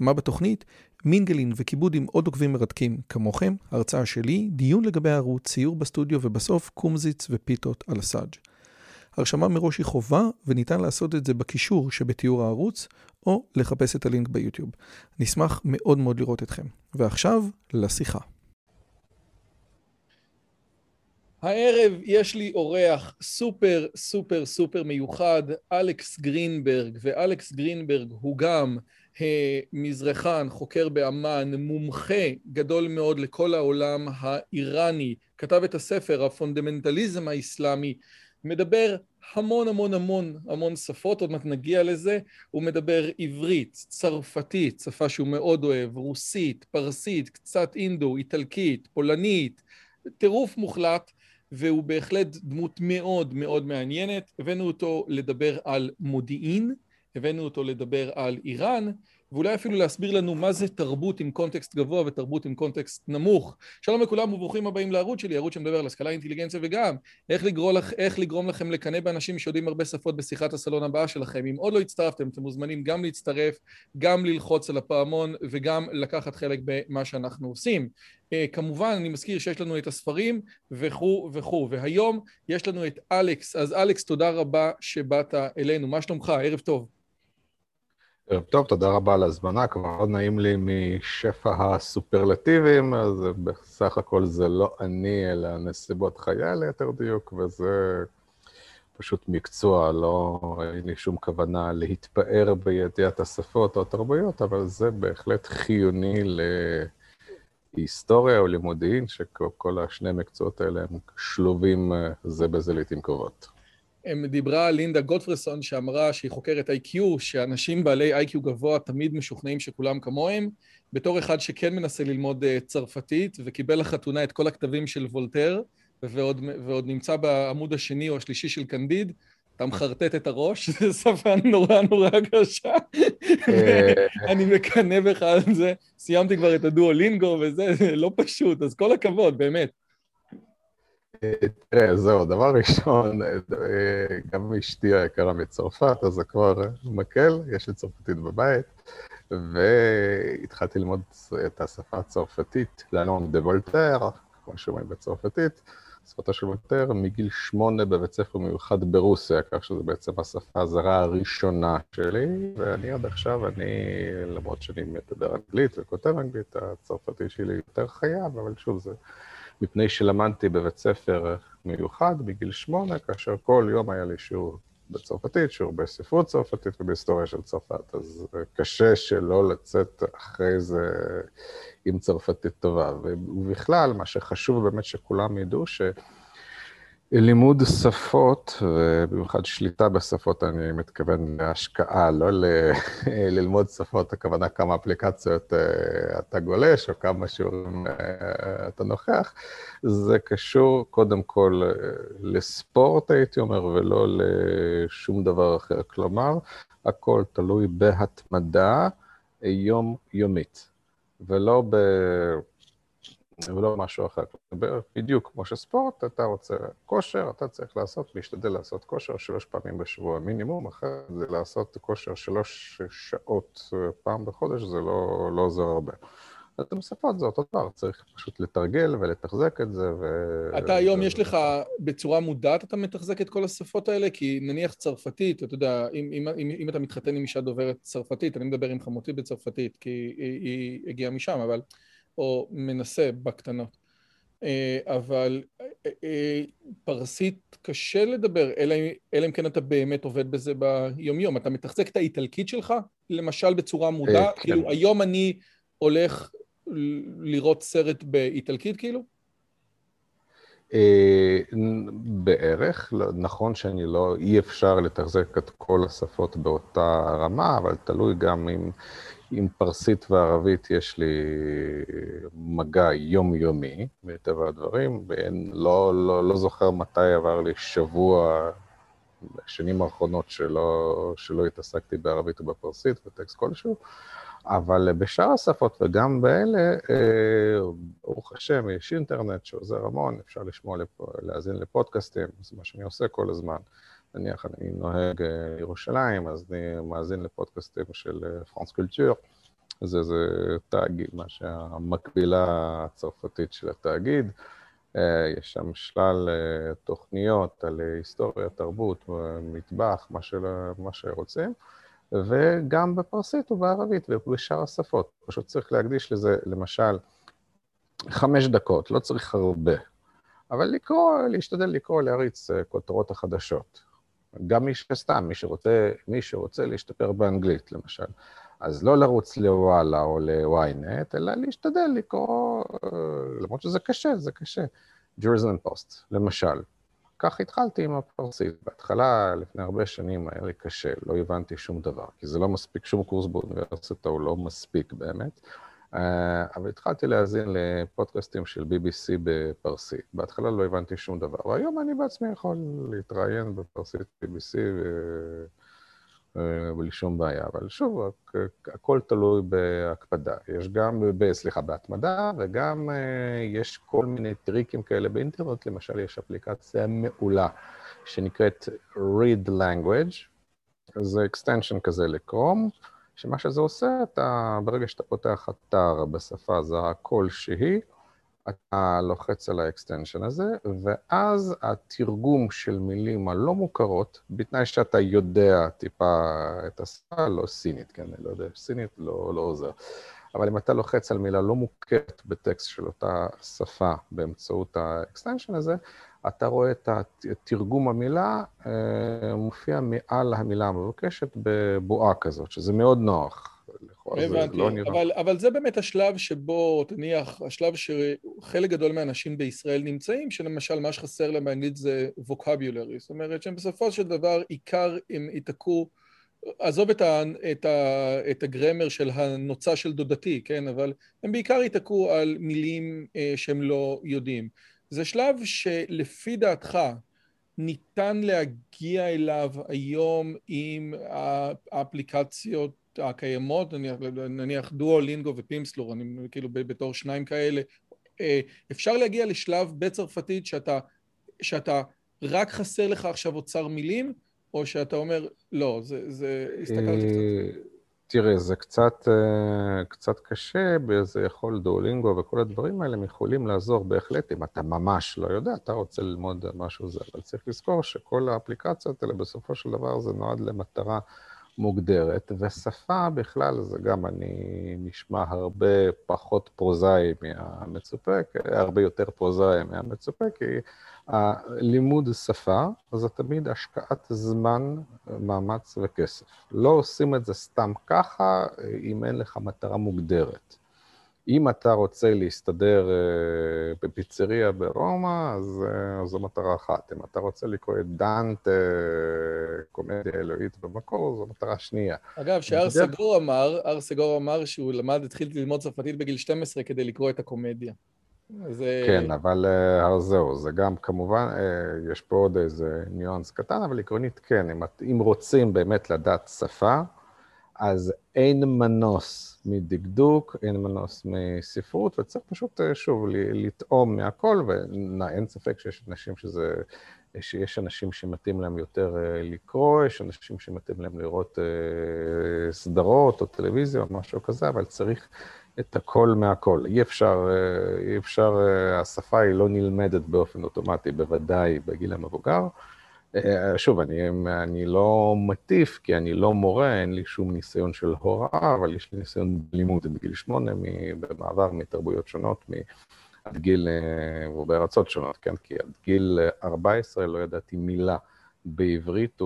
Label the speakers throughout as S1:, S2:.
S1: מה בתוכנית? מינגלין וכיבוד עם עוד עוקבים מרתקים כמוכם, הרצאה שלי, דיון לגבי הערוץ, ציור בסטודיו ובסוף קומזיץ ופיתות על הסאג'. הרשמה מראש היא חובה וניתן לעשות את זה בקישור שבתיאור הערוץ או לחפש את הלינק ביוטיוב. נשמח מאוד מאוד לראות אתכם. ועכשיו, לשיחה. הערב יש לי אורח סופר סופר סופר מיוחד, אלכס גרינברג, ואלכס גרינברג הוא גם מזרחן, חוקר באמ"ן, מומחה גדול מאוד לכל העולם האיראני, כתב את הספר הפונדמנטליזם האסלאמי, מדבר המון המון המון המון שפות, עוד מעט נגיע לזה, הוא מדבר עברית, צרפתית, שפה שהוא מאוד אוהב, רוסית, פרסית, קצת אינדו, איטלקית, פולנית, טירוף מוחלט, והוא בהחלט דמות מאוד מאוד מעניינת. הבאנו אותו לדבר על מודיעין, הבאנו אותו לדבר על איראן, ואולי אפילו להסביר לנו מה זה תרבות עם קונטקסט גבוה ותרבות עם קונטקסט נמוך. שלום לכולם וברוכים הבאים לערוץ שלי, ערוץ שמדבר על השכלה, אינטליגנציה וגם איך לגרום, לך, איך לגרום לכם לקנא באנשים שיודעים הרבה שפות בשיחת הסלון הבאה שלכם. אם עוד לא הצטרפתם, אתם מוזמנים גם להצטרף, גם ללחוץ על הפעמון וגם לקחת חלק במה שאנחנו עושים. כמובן, אני מזכיר שיש לנו את הספרים וכו' וכו', והיום יש לנו את אלכס. אז אלכס, תודה רבה שבאת אלינו. מה שלומך? ערב טוב.
S2: ערב טוב, תודה רבה על ההזמנה, כבר מאוד נעים לי משפע הסופרלטיבים, אז בסך הכל זה לא אני, אלא נסיבות חיי ליתר דיוק, וזה פשוט מקצוע, לא אין לי שום כוונה להתפאר בידיעת השפות או התרבויות, אבל זה בהחלט חיוני להיסטוריה או למודיעין, שכל השני מקצועות האלה הם שלובים זה בזה לעיתים קרובות.
S1: דיברה לינדה גוטפרסון שאמרה שהיא חוקרת איי-קיו, שאנשים בעלי איי-קיו גבוה תמיד משוכנעים שכולם כמוהם. בתור אחד שכן מנסה ללמוד צרפתית וקיבל לחתונה את כל הכתבים של וולטר, ועוד, ועוד נמצא בעמוד השני או השלישי של קנדיד, אתה מחרטט את הראש, זו שפה נורא נורא קשה. אני מקנא בך על זה. סיימתי כבר את הדואלינגו וזה, זה לא פשוט, אז כל הכבוד, באמת.
S2: תראה, זהו, דבר ראשון, גם אשתי היקרה מצרפת, אז זה כבר מקל, יש לי צרפתית בבית, והתחלתי ללמוד את השפה הצרפתית, ללונג דה וולטר, כמו שאומרים בצרפתית, שפתו של וולטר, מגיל שמונה בבית ספר מיוחד ברוסיה, כך שזו בעצם השפה הזרה הראשונה שלי, ואני עד עכשיו, אני, למרות שאני מדבר אנגלית וכותב אנגלית, הצרפתית שלי יותר חייב, אבל שוב, זה... מפני שלמדתי בבית ספר מיוחד בגיל שמונה, כאשר כל יום היה לי שיעור בצרפתית, שיעור בספרות צרפתית ובהיסטוריה של צרפת, אז קשה שלא לצאת אחרי זה עם צרפתית טובה. ובכלל, מה שחשוב באמת שכולם ידעו, ש... לימוד שפות, ובמיוחד שליטה בשפות, אני מתכוון להשקעה, לא ל... ללמוד שפות, הכוונה כמה אפליקציות אתה גולש, או כמה שיעורים אתה נוכח, זה קשור קודם כל לספורט, הייתי אומר, ולא לשום דבר אחר. כלומר, הכל תלוי בהתמדה יומיומית, ולא ב... ולא משהו אחר. בדיוק כמו שספורט, אתה רוצה כושר, אתה צריך לעשות, להשתדל לעשות כושר שלוש פעמים בשבוע מינימום, אחרת זה לעשות כושר שלוש שעות פעם בחודש, זה לא, לא עוזר הרבה. אז בשפות זה אותו דבר, צריך פשוט לתרגל ולתחזק את זה, ו...
S1: אתה היום, יש לך, בצורה מודעת אתה מתחזק את כל השפות האלה? כי נניח צרפתית, אתה יודע, אם, אם, אם, אם אתה מתחתן עם אישה דוברת צרפתית, אני מדבר עם חמותי בצרפתית, כי היא, היא הגיעה משם, אבל... או מנסה בקטנות. אבל פרסית קשה לדבר, אלא אם כן אתה באמת עובד בזה ביומיום. אתה מתחזק את האיטלקית שלך, למשל בצורה מודעת? כאילו, היום אני הולך לראות סרט באיטלקית, כאילו?
S2: בערך, נכון שאני לא, אי אפשר לתחזק את כל השפות באותה רמה, אבל תלוי גם אם עם פרסית וערבית יש לי מגע יומיומי, מטבע הדברים, ולא לא, לא זוכר מתי עבר לי שבוע בשנים האחרונות שלא, שלא התעסקתי בערבית ובפרסית, בטקסט כלשהו, אבל בשאר השפות וגם באלה, אה, ברוך השם, יש אינטרנט שעוזר המון, אפשר לשמוע, לפ... להאזין לפודקאסטים, זה מה שאני עושה כל הזמן. נניח אני נוהג לירושלים, אז אני מאזין לפודקאסטים של פרנס קולטור. זה, זה תאגיד, מה שהמקבילה הצרפתית של התאגיד. יש שם שלל תוכניות על היסטוריה, תרבות, מטבח, מה, של, מה שרוצים, וגם בפרסית ובערבית ובשאר השפות. פשוט צריך להקדיש לזה, למשל, חמש דקות, לא צריך הרבה, אבל לקרוא, להשתדל לקרוא, להריץ כותרות החדשות. גם מי שסתם, מי שרוצה, מי שרוצה להשתפר באנגלית, למשל. אז לא לרוץ לוואלה או ל-ynet, אלא להשתדל לקרוא, למרות שזה קשה, זה קשה. ג'ורזן פוסט, למשל. כך התחלתי עם הפרסית. בהתחלה, לפני הרבה שנים, היה לי קשה, לא הבנתי שום דבר, כי זה לא מספיק, שום קורס באוניברסיטה הוא לא מספיק באמת. אה, אבל התחלתי להאזין לפודקאסטים של BBC בפרסית. בהתחלה לא הבנתי שום דבר, והיום אני בעצמי יכול להתראיין בפרסית BBC אה, בלי שום בעיה. אבל שוב, הכל תלוי בהקפדה. יש גם, סליחה, בהתמדה, וגם אה, יש כל מיני טריקים כאלה באינטרנט. למשל, יש אפליקציה מעולה שנקראת Read Language, זה extension כזה לקרום. שמה שזה עושה, אתה, ברגע שאתה פותח אתר בשפה זרה כלשהי, אתה לוחץ על ה extension הזה, ואז התרגום של מילים הלא מוכרות, בתנאי שאתה יודע טיפה את השפה, לא סינית, כן, לא יודע, סינית לא, לא עוזר. אבל אם אתה לוחץ על מילה לא מוכרת בטקסט של אותה שפה באמצעות ה extension הזה, אתה רואה את תרגום המילה אה, מופיע מעל המילה המבוקשת בבועה כזאת, שזה מאוד נוח.
S1: הבנתי, לא אבל, אבל זה באמת השלב שבו, תניח, השלב שחלק גדול מהאנשים בישראל נמצאים, שלמשל מה שחסר להם באנגלית זה vocabulary, זאת אומרת שהם בסופו של דבר עיקר הם ייתקעו, עזוב את, ה, את, ה, את הגרמר של הנוצה של דודתי, כן, אבל הם בעיקר ייתקעו על מילים אה, שהם לא יודעים. זה שלב שלפי דעתך ניתן להגיע אליו היום עם האפליקציות הקיימות, נניח, נניח דואו, ופימסלור, אני כאילו בתור שניים כאלה, אה, אפשר להגיע לשלב בצרפתית שאתה, שאתה רק חסר לך עכשיו אוצר מילים, או שאתה אומר, לא, זה, זה, הסתכלתי קצת. אה,
S2: תראה, זה קצת, אה, קצת קשה, זה יכול דואלינגו וכל הדברים האלה, הם יכולים לעזור בהחלט, אם אתה ממש לא יודע, אתה רוצה ללמוד משהו זה, אבל צריך לזכור שכל האפליקציות האלה, בסופו של דבר זה נועד למטרה מוגדרת, ושפה בכלל, זה גם אני נשמע הרבה פחות פרוזאי מהמצופה, הרבה יותר פרוזאי מהמצופה, כי הלימוד שפה זה תמיד השקעת זמן, מאמץ וכסף. לא עושים את זה סתם ככה, אם אין לך מטרה מוגדרת. אם אתה רוצה להסתדר uh, בפיצריה ברומא, אז uh, זו מטרה אחת. אם אתה רוצה לקרוא את דאנט, קומדיה אלוהית במקור, זו מטרה שנייה.
S1: אגב, שהר סגור אמר, הר סגור אמר שהוא למד, התחיל ללמוד צרפתית בגיל 12 כדי לקרוא את הקומדיה.
S2: זה... כן, אבל זהו, זה גם כמובן, יש פה עוד איזה ניואנס קטן, אבל עקרונית כן, אם, אם רוצים באמת לדעת שפה, אז אין מנוס מדקדוק, אין מנוס מספרות, וצריך פשוט, אה, שוב, לטעום מהכל, ואין ספק שיש אנשים שזה, שיש אנשים שמתאים להם יותר אה, לקרוא, יש אנשים שמתאים להם לראות אה, סדרות או טלוויזיה או משהו כזה, אבל צריך את הכל מהכל. אי אפשר, אי אפשר, השפה היא לא נלמדת באופן אוטומטי, בוודאי בגיל המבוגר. אה, שוב, אני, אני לא מטיף, כי אני לא מורה, אין לי שום ניסיון של הוראה, אבל יש לי ניסיון בלימוד בגיל שמונה, במעבר מתרבויות שונות, עד גיל, אה, ובארצות שונות, כן? כי עד גיל 14 לא ידעתי מילה בעברית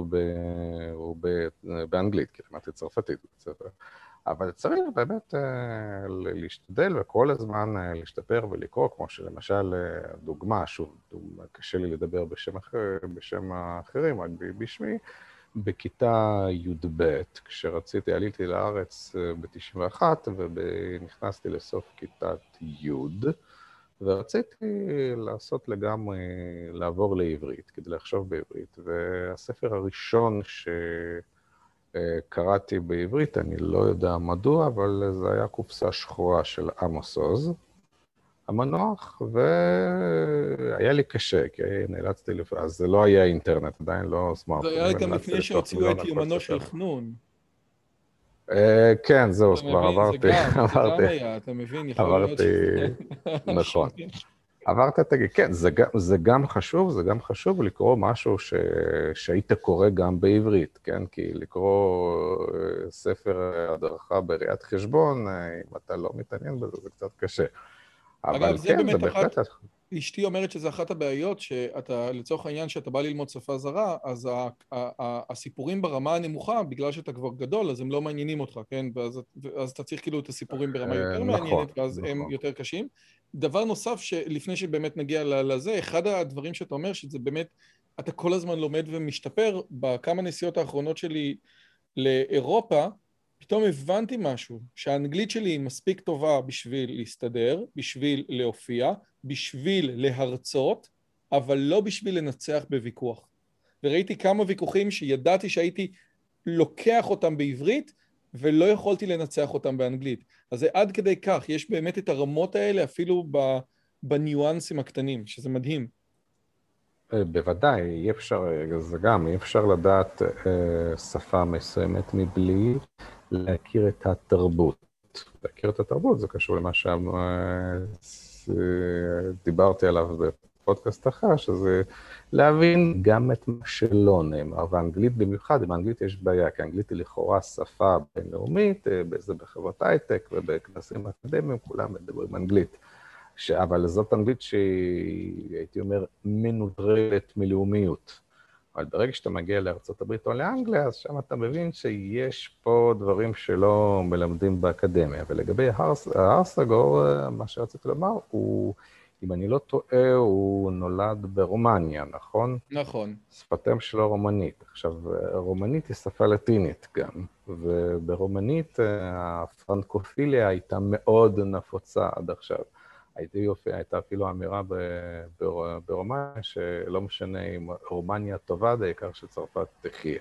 S2: ובאנגלית, כי למדתי צרפתית ספר. אבל צריך באמת uh, להשתדל וכל הזמן uh, להשתפר ולקרוא, כמו שלמשל, uh, דוגמה, שוב, דוגמה, קשה לי לדבר בשם, אחר, בשם האחרים, רק בשמי, בכיתה י"ב, כשרציתי, עליתי לארץ ב-91 ונכנסתי לסוף כיתת י', ורציתי לעשות לגמרי, לעבור לעברית, כדי לחשוב בעברית. והספר הראשון שקראתי בעברית, אני לא יודע מדוע, אבל זה היה קופסה שחורה של עמוס עוז, המנוח, והיה לי קשה, כי נאלצתי, לפ... אז זה לא היה אינטרנט, עדיין לא
S1: סמארטפון. זה היה גם לפני שהוציאו את יומנו של חנון.
S2: אה, כן, זהו, כבר עברתי. זה
S1: גם, זה גם היה, אתה מבין?
S2: עברתי, נכון. עברת את הגיל, כן, זה גם, זה גם חשוב, זה גם חשוב לקרוא משהו ש, שהיית קורא גם בעברית, כן? כי לקרוא אה, ספר הדרכה בראיית חשבון, אה, אם אתה לא מתעניין בזה, זה קצת קשה.
S1: אבל אגב, כן, זה בהחלט... אחת... אשתי אומרת שזה אחת הבעיות, שאתה, לצורך העניין, שאתה בא ללמוד שפה זרה, אז ה, ה, ה, הסיפורים ברמה הנמוכה, בגלל שאתה כבר גדול, אז הם לא מעניינים אותך, כן? ואז, ואז אתה צריך כאילו את הסיפורים ברמה יותר נכון, מעניינת, ואז נכון. הם יותר קשים. דבר נוסף, שלפני שבאמת נגיע לזה, אחד הדברים שאתה אומר, שזה באמת, אתה כל הזמן לומד ומשתפר. בכמה נסיעות האחרונות שלי לאירופה, פתאום הבנתי משהו, שהאנגלית שלי היא מספיק טובה בשביל להסתדר, בשביל להופיע, בשביל להרצות, אבל לא בשביל לנצח בוויכוח. וראיתי כמה ויכוחים שידעתי שהייתי לוקח אותם בעברית, ולא יכולתי לנצח אותם באנגלית. אז זה עד כדי כך, יש באמת את הרמות האלה אפילו בניואנסים הקטנים, שזה מדהים.
S2: אה, בוודאי, אי אפשר, זה גם, אי אפשר לדעת אה, שפה מסוימת מבלי להכיר את התרבות. להכיר את התרבות זה קשור למה שדיברתי עליו בפודקאסט אחר, שזה להבין גם את מה שלא נאמר, ואנגלית במיוחד, באנגלית יש בעיה, כי אנגלית היא לכאורה שפה בינלאומית, זה בחברות הייטק ובכנסים אקדמיים, כולם מדברים אנגלית. ש... אבל זאת אנגלית שהיא, הייתי אומר, מנוטרלת מלאומיות. אבל ברגע שאתה מגיע לארה"ב או לאנגליה, אז שם אתה מבין שיש פה דברים שלא מלמדים באקדמיה. ולגבי ההר סגור, מה שרציתי לומר, הוא, אם אני לא טועה, הוא נולד ברומניה, נכון?
S1: נכון.
S2: שפתם שלו רומנית. עכשיו, רומנית היא שפה לטינית גם, וברומנית הפרנקופיליה הייתה מאוד נפוצה עד עכשיו. הייתי יופי, הייתה אפילו אמירה ברומניה, שלא משנה אם רומניה טובה, העיקר שצרפת תחיה.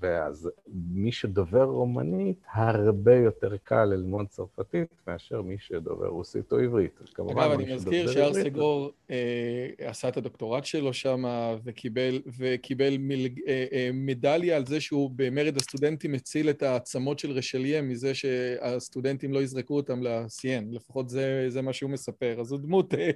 S2: ואז מי שדובר רומנית, הרבה יותר קל ללמוד צרפתית מאשר מי שדובר רוסית או עברית.
S1: אגב, אני מזכיר שארסגור אה, עשה את הדוקטורט שלו שם וקיבל, וקיבל מלג, אה, אה, מדליה על זה שהוא במרד הסטודנטים הציל את העצמות של רשליה מזה שהסטודנטים לא יזרקו אותם לסיין. לפחות זה, זה מה שהוא מספר. אז הוא דמות, אה,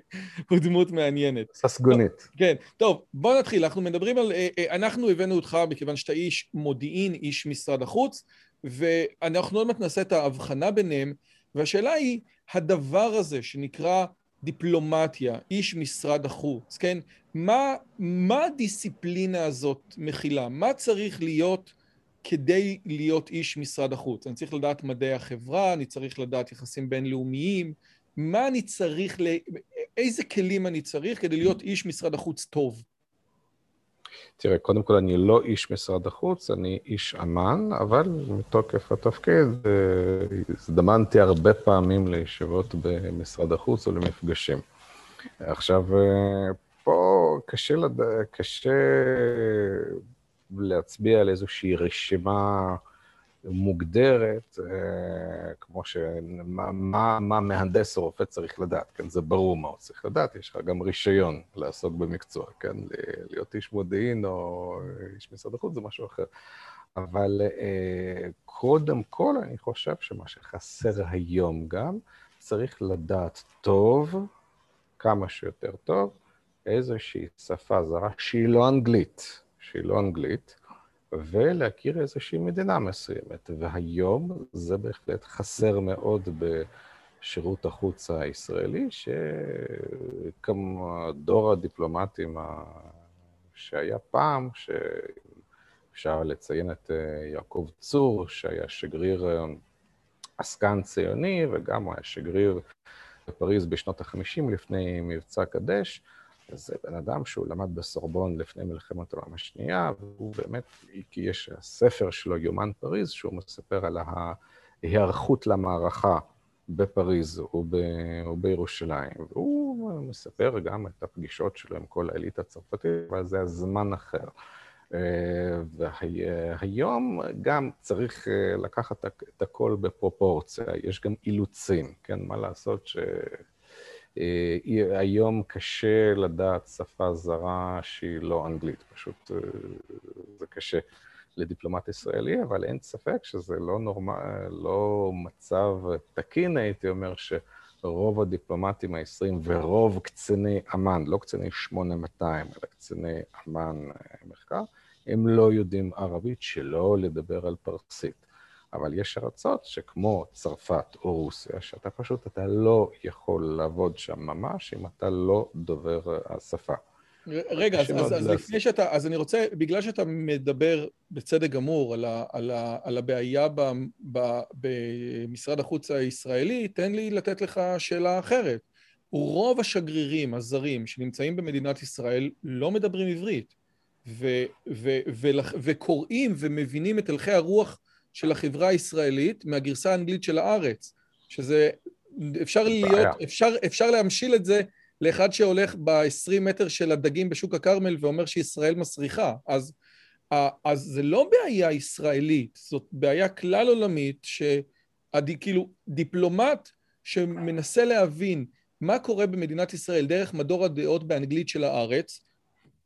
S1: הוא דמות מעניינת.
S2: ססגונית. טוב,
S1: כן. טוב, בוא נתחיל. אנחנו מדברים על... אה, אה, אנחנו הבאנו אותך מכיוון שאתה איש מודיעין, איש משרד החוץ, ואנחנו עוד מעט נעשה את ההבחנה ביניהם, והשאלה היא, הדבר הזה שנקרא דיפלומטיה, איש משרד החוץ, כן? מה, מה הדיסציפלינה הזאת מכילה? מה צריך להיות כדי להיות איש משרד החוץ? אני צריך לדעת מדעי החברה, אני צריך לדעת יחסים בינלאומיים, מה אני צריך, איזה כלים אני צריך כדי להיות איש משרד החוץ טוב?
S2: תראה, קודם כל אני לא איש משרד החוץ, אני איש אמן, אבל מתוקף התפקיד אה, הזדמנתי הרבה פעמים לישיבות במשרד החוץ או למפגשים. עכשיו, אה, פה קשה, לד... קשה להצביע על איזושהי רשימה מוגדרת, אה, כמו ש... מה, מה, מה מהנדס או רופא צריך לדעת, כן? זה ברור מה הוא צריך לדעת, יש לך גם רישיון לעסוק במקצוע, כן? להיות איש מודיעין או איש משרד החוץ זה משהו אחר. אבל אה, קודם כל, אני חושב שמה שחסר היום גם, צריך לדעת טוב, כמה שיותר טוב, איזושהי שפה זרה שהיא לא אנגלית, שהיא לא אנגלית, ולהכיר איזושהי מדינה מסוימת. והיום זה בהחלט חסר מאוד בשירות החוץ הישראלי, שכמו דור הדיפלומטים שהיה פעם, שאפשר לציין את אה, יעקב צור, שהיה שגריר אה, עסקן ציוני, וגם הוא היה שגריר בפריז בשנות ה-50 לפני מבצע קדש, זה בן אדם שהוא למד בסורבון לפני מלחמת העולם השנייה, והוא באמת, כי יש ספר שלו, יומן פריז, שהוא מספר על ההיערכות למערכה בפריז ובירושלים. והוא מספר גם את הפגישות שלו עם כל האליטה הצרפתית, אבל זה הזמן אחר. והיום גם צריך לקחת את הכל בפרופורציה, יש גם אילוצים, כן? מה לעשות ש... היום קשה לדעת שפה זרה שהיא לא אנגלית, פשוט זה קשה. לדיפלומט ישראלי, אבל אין ספק שזה לא, נורמל, לא מצב תקין, הייתי אומר, שרוב הדיפלומטים הישראלים ורוב קציני אמ"ן, לא קציני 8200, אלא קציני אמ"ן מחקר, הם לא יודעים ערבית, שלא לדבר על פרסית. אבל יש ארצות שכמו צרפת או רוסיה, שאתה פשוט, אתה לא יכול לעבוד שם ממש אם אתה לא דובר השפה.
S1: רגע, אז, אז, אז לפני שאתה, אז אני רוצה, בגלל שאתה מדבר בצדק גמור על, ה, על, ה, על הבעיה ב, ב, במשרד החוץ הישראלי, תן לי לתת לך שאלה אחרת. רוב השגרירים הזרים שנמצאים במדינת ישראל לא מדברים עברית, ו, ו, ו, ו, וקוראים ומבינים את הלכי הרוח של החברה הישראלית מהגרסה האנגלית של הארץ, שזה, אפשר להיות, אפשר, אפשר להמשיל את זה לאחד שהולך ב-20 מטר של הדגים בשוק הכרמל ואומר שישראל מסריחה. אז, אז זה לא בעיה ישראלית, זאת בעיה כלל עולמית, שכאילו דיפלומט שמנסה להבין מה קורה במדינת ישראל דרך מדור הדעות באנגלית של הארץ,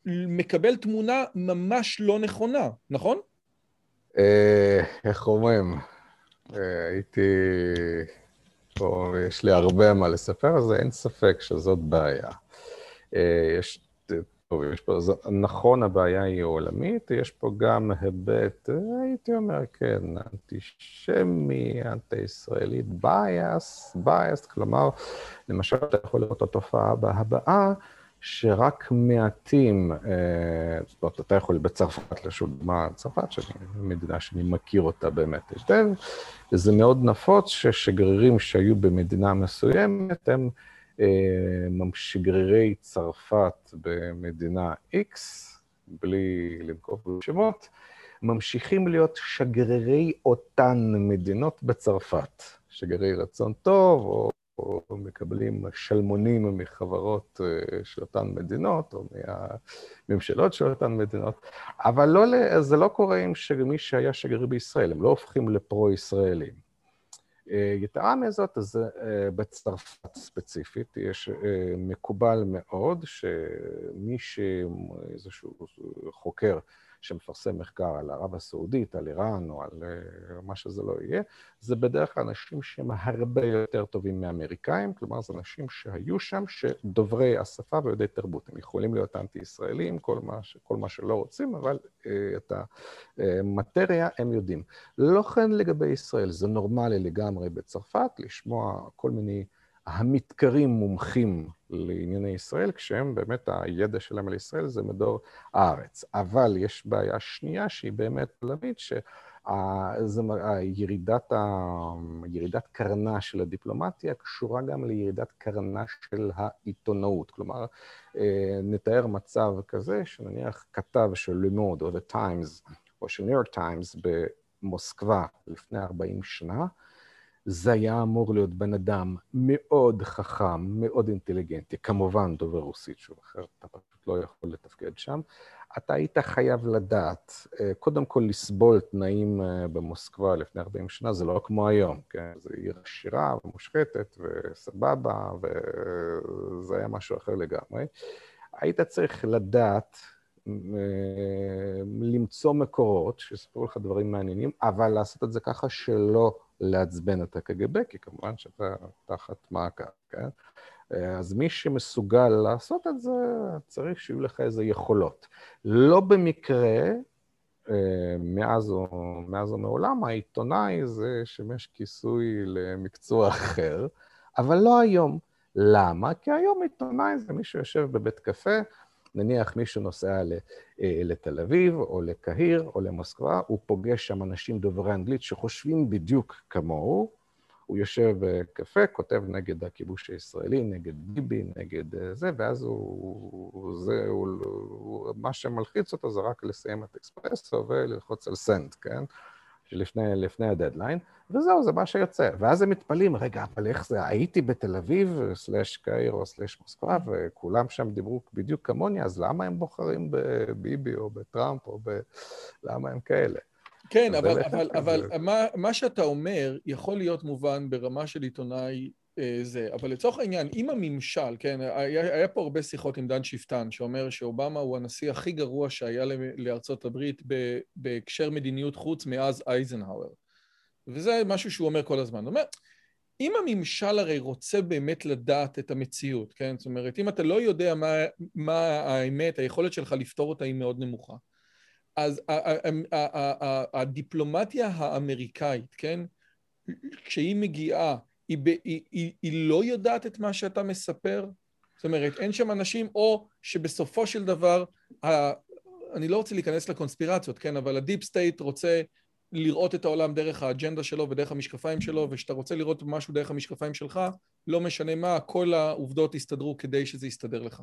S1: מקבל תמונה ממש לא נכונה, נכון?
S2: אה, איך אומרים? אה, הייתי... פה יש לי הרבה מה לספר, אז אין ספק שזאת בעיה. אה, יש, טוב, יש פה, נכון, הבעיה היא עולמית, יש פה גם היבט, הייתי אומר, כן, אנטישמי, אנטי-ישראלי, bias, bias, כלומר, למשל, אתה יכול לראות את התופעה הבאה, שרק מעטים, אה, זאת אומרת, אתה יכול בצרפת, לשוב דוגמה צרפת, שאני מדינה שאני מכיר אותה באמת היטב, וזה מאוד נפוץ ששגרירים שהיו במדינה מסוימת, הם אה, שגרירי צרפת במדינה X, בלי לנקוב בשמות, ממשיכים להיות שגרירי אותן מדינות בצרפת. שגרירי רצון טוב, או או מקבלים שלמונים מחברות אה, של אותן מדינות, או מהממשלות של אותן מדינות, אבל לא, זה לא קורה עם מי שהיה שגריר בישראל, הם לא הופכים לפרו-ישראלים. אה, יתרה מזאת, אז אה, בצרפת ספציפית, יש מקובל מאוד שמי שאיזשהו חוקר שמפרסם מחקר על ערב הסעודית, על איראן או על uh, מה שזה לא יהיה, זה בדרך כלל אנשים שהם הרבה יותר טובים מאמריקאים, כלומר זה אנשים שהיו שם, שדוברי השפה ויודעי תרבות. הם יכולים להיות אנטי-ישראלים, כל, כל מה שלא רוצים, אבל uh, את המטריה הם יודעים. לא כן לגבי ישראל, זה נורמלי לגמרי בצרפת לשמוע כל מיני... המתקרים מומחים לענייני ישראל, כשהם באמת, הידע שלהם על ישראל זה מדור הארץ. אבל יש בעיה שנייה שהיא באמת עולמית, שירידת ירידת קרנה של הדיפלומטיה קשורה גם לירידת קרנה של העיתונאות. כלומר, אה, נתאר מצב כזה שנניח כתב של לומוד או The Times או של ניו יורק טיימס במוסקבה לפני 40 שנה, זה היה אמור להיות בן אדם מאוד חכם, מאוד אינטליגנטי, כמובן דובר רוסית, שוב, אחרת אתה פשוט לא יכול לתפקד שם. אתה היית חייב לדעת, אה, קודם כל לסבול תנאים אה, במוסקבה לפני 40 שנה, זה לא כמו היום, כן? זו עיר עשירה ומושחתת וסבבה, וזה היה משהו אחר לגמרי. היית צריך לדעת אה, למצוא מקורות שיספרו לך דברים מעניינים, אבל לעשות את זה ככה שלא לעצבן את הקג"ב, כי כמובן שאתה תחת מעקב, כן? אז מי שמסוגל לעשות את זה, צריך שיהיו לך איזה יכולות. לא במקרה, אה, מאז או, מאז או מעולם, העיתונאי זה שימש כיסוי למקצוע אחר, אבל לא היום. למה? כי היום עיתונאי זה מי שיושב בבית קפה, נניח מישהו נוסע אה, לתל אביב, או לקהיר, או למוסקבה, הוא פוגש שם אנשים דוברי אנגלית שחושבים בדיוק כמוהו, הוא יושב בקפה, כותב נגד הכיבוש הישראלי, נגד ביבי, נגד אה, זה, ואז הוא, זה, הוא, הוא, מה שמלחיץ אותו זה רק לסיים את אקספרסו וללחוץ על סנט, כן? שלפני לפני הדדליין, וזהו, זה מה שיוצא. ואז הם מתפלאים, רגע, אבל איך זה, הייתי בתל אביב, סלאש קיירו, סלאש מוסקבה, וכולם שם דיברו בדיוק כמוני, אז למה הם בוחרים בביבי או בטראמפ או ב... למה הם כאלה?
S1: כן, אבל, אבל, אבל מה, מה שאתה אומר יכול להיות מובן ברמה של עיתונאי זה, אבל לצורך העניין, אם הממשל, כן, היה, היה פה הרבה שיחות עם דן שפטן, שאומר שאובמה הוא הנשיא הכי גרוע שהיה לארצות הברית בהקשר מדיניות חוץ מאז אייזנהאואר. וזה משהו שהוא אומר כל הזמן. הוא אומר, אם הממשל הרי רוצה באמת לדעת את המציאות, כן? זאת אומרת, אם אתה לא יודע מה, מה האמת, היכולת שלך לפתור אותה היא מאוד נמוכה. אז הדיפלומטיה האמריקאית, כן? כשהיא מגיעה, היא, היא, היא, היא לא יודעת את מה שאתה מספר? זאת אומרת, אין שם אנשים, או שבסופו של דבר, ה, אני לא רוצה להיכנס לקונספירציות, כן? אבל ה deep state רוצה לראות את העולם דרך האג'נדה שלו ודרך המשקפיים שלו, וכשאתה רוצה לראות משהו דרך המשקפיים שלך, לא משנה מה, כל העובדות יסתדרו כדי שזה יסתדר לך.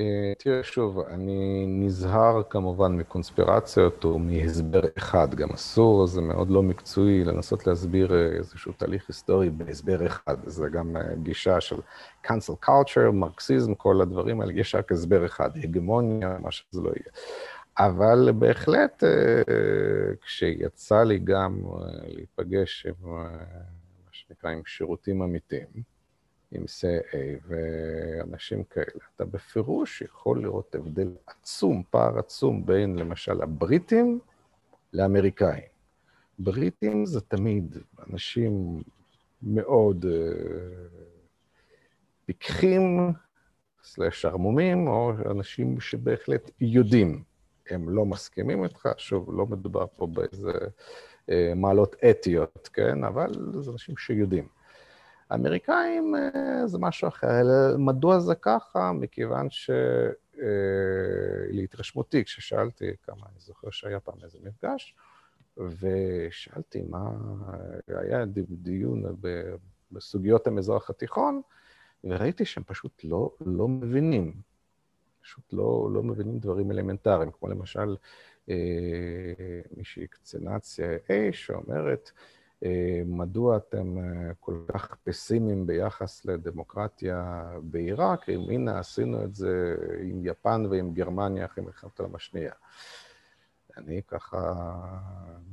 S2: אה, תראה, שוב, אני נזהר כמובן מקונספירציות או מהסבר אחד, גם אסור, זה מאוד לא מקצועי לנסות להסביר אה, איזשהו תהליך היסטורי בהסבר אחד. זה גם אה, גישה של cancel culture, מרקסיזם, כל הדברים האלה, יש רק הסבר אחד, הגמוניה, מה שזה לא יהיה. אבל בהחלט, כשיצא לי גם להיפגש עם מה שנקרא, עם שירותים אמיתיים, עם CA ואנשים כאלה, אתה בפירוש יכול לראות הבדל עצום, פער עצום בין למשל הבריטים לאמריקאים. בריטים זה תמיד אנשים מאוד uh, פיקחים, סלש ערמומים, או אנשים שבהחלט יודעים. הם לא מסכימים איתך, שוב, לא מדובר פה באיזה uh, מעלות אתיות, כן? אבל זה אנשים שיודעים. האמריקאים אה, זה משהו אחר. מדוע זה ככה? מכיוון שלהתרשמותי, אה, כששאלתי כמה, אני זוכר שהיה פעם איזה מפגש, ושאלתי מה, היה דיון בסוגיות המזרח התיכון, וראיתי שהם פשוט לא, לא מבינים, פשוט לא, לא מבינים דברים אלמנטריים, כמו למשל אה, מישהי קצינת CIA שאומרת, אה, מדוע אתם אה, כל כך פסימיים ביחס לדמוקרטיה בעיראק, אם הנה עשינו את זה עם יפן ועם גרמניה אחרי מלחמת העולם השנייה. אני ככה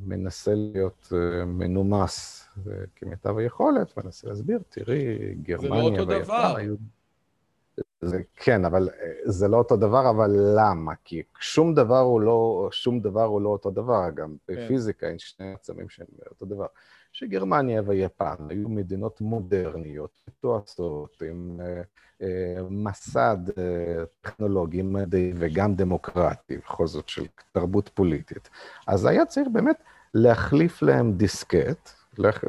S2: מנסה להיות אה, מנומס כמיטב היכולת, מנסה להסביר, תראי, גרמניה ויפן
S1: היו... זה לא אותו דבר.
S2: זה, כן, אבל זה לא אותו דבר, אבל למה? כי שום דבר הוא לא, שום דבר הוא לא אותו דבר, גם כן. בפיזיקה אין שני עצמים שהם אותו דבר. שגרמניה ויפן היו מדינות מודרניות, מתועשות, עם אה, אה, מסד אה, טכנולוגי, מדעי וגם דמוקרטי, בכל זאת של תרבות פוליטית. אז היה צריך באמת להחליף להם דיסקט,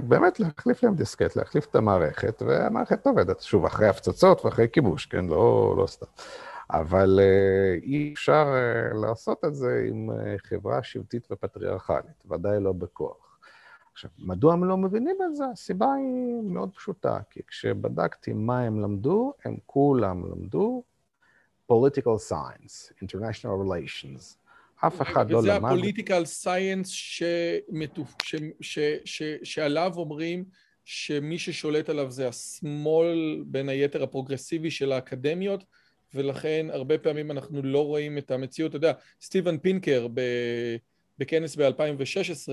S2: באמת להחליף להם דיסקט, להחליף את המערכת, והמערכת עובדת, שוב, אחרי הפצצות ואחרי כיבוש, כן? לא, לא סתם. אבל אי אפשר לעשות את זה עם חברה שבטית ופטריארכלית, ודאי לא בכוח. עכשיו, מדוע הם לא מבינים את זה? הסיבה היא מאוד פשוטה, כי כשבדקתי מה הם למדו, הם כולם למדו political science, international relations. אף אחד לא למד...
S1: וזה ה political science שעליו אומרים שמי ששולט עליו זה השמאל, בין היתר הפרוגרסיבי של האקדמיות, ולכן הרבה פעמים אנחנו לא רואים את המציאות. אתה יודע, סטיבן פינקר בכנס ב-2016,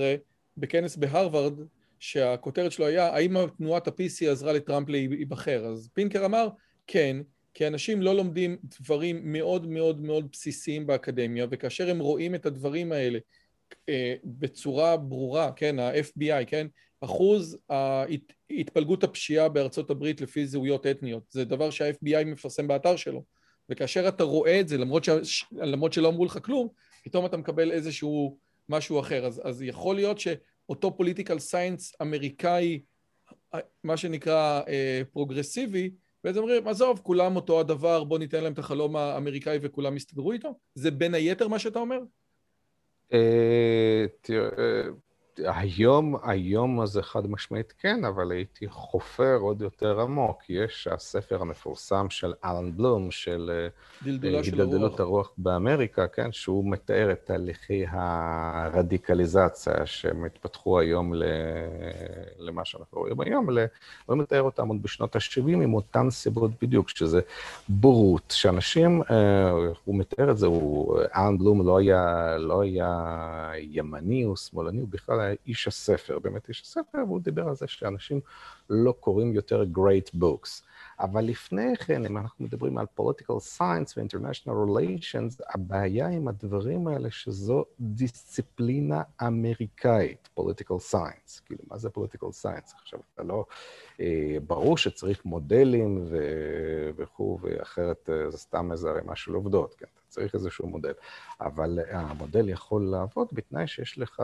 S1: בכנס בהרווארד, שהכותרת שלו היה, האם תנועת ה-PC עזרה לטראמפ להיבחר? אז פינקר אמר, כן, כי אנשים לא לומדים דברים מאוד מאוד מאוד בסיסיים באקדמיה, וכאשר הם רואים את הדברים האלה אה, בצורה ברורה, כן, ה-FBI, כן, אחוז התפלגות הפשיעה בארצות הברית לפי זהויות אתניות, זה דבר שה-FBI מפרסם באתר שלו, וכאשר אתה רואה את זה, למרות, ש... למרות שלא אמרו לך כלום, פתאום אתה מקבל איזשהו משהו אחר. אז, אז יכול להיות שאותו political science אמריקאי, מה שנקרא אה, פרוגרסיבי, בעצם אומרים, עזוב, כולם אותו הדבר, בוא ניתן להם את החלום האמריקאי וכולם יסתדרו איתו? זה בין היתר מה שאתה אומר?
S2: אה, תראה, היום, היום זה חד משמעית כן, אבל הייתי חופר עוד יותר עמוק. יש הספר המפורסם של אלן בלום, של
S1: אה, הידלדלות
S2: הרוח באמריקה, כן, שהוא מתאר את תהליכי הרדיקליזציה שהם התפתחו היום למה שאנחנו רואים היום, הוא מתאר אותם עוד בשנות ה-70 עם אותן סיבות בדיוק, שזה בורות, שאנשים, אה, הוא מתאר את זה, הוא, אלן בלום לא היה, לא היה ימני או שמאלני, הוא בכלל היה איש הספר, באמת איש הספר, והוא דיבר על זה שאנשים לא קוראים יותר great books. אבל לפני כן, אם אנחנו מדברים על political science ו-international relations, הבעיה עם הדברים האלה שזו דיסציפלינה אמריקאית, political science. כאילו, מה זה political science? עכשיו, אתה לא... אה, ברור שצריך מודלים ו- וכו', ואחרת אה, זה סתם איזה ערימה של עובדות, כן? אתה צריך איזשהו מודל. אבל אה, המודל יכול לעבוד בתנאי שיש לך...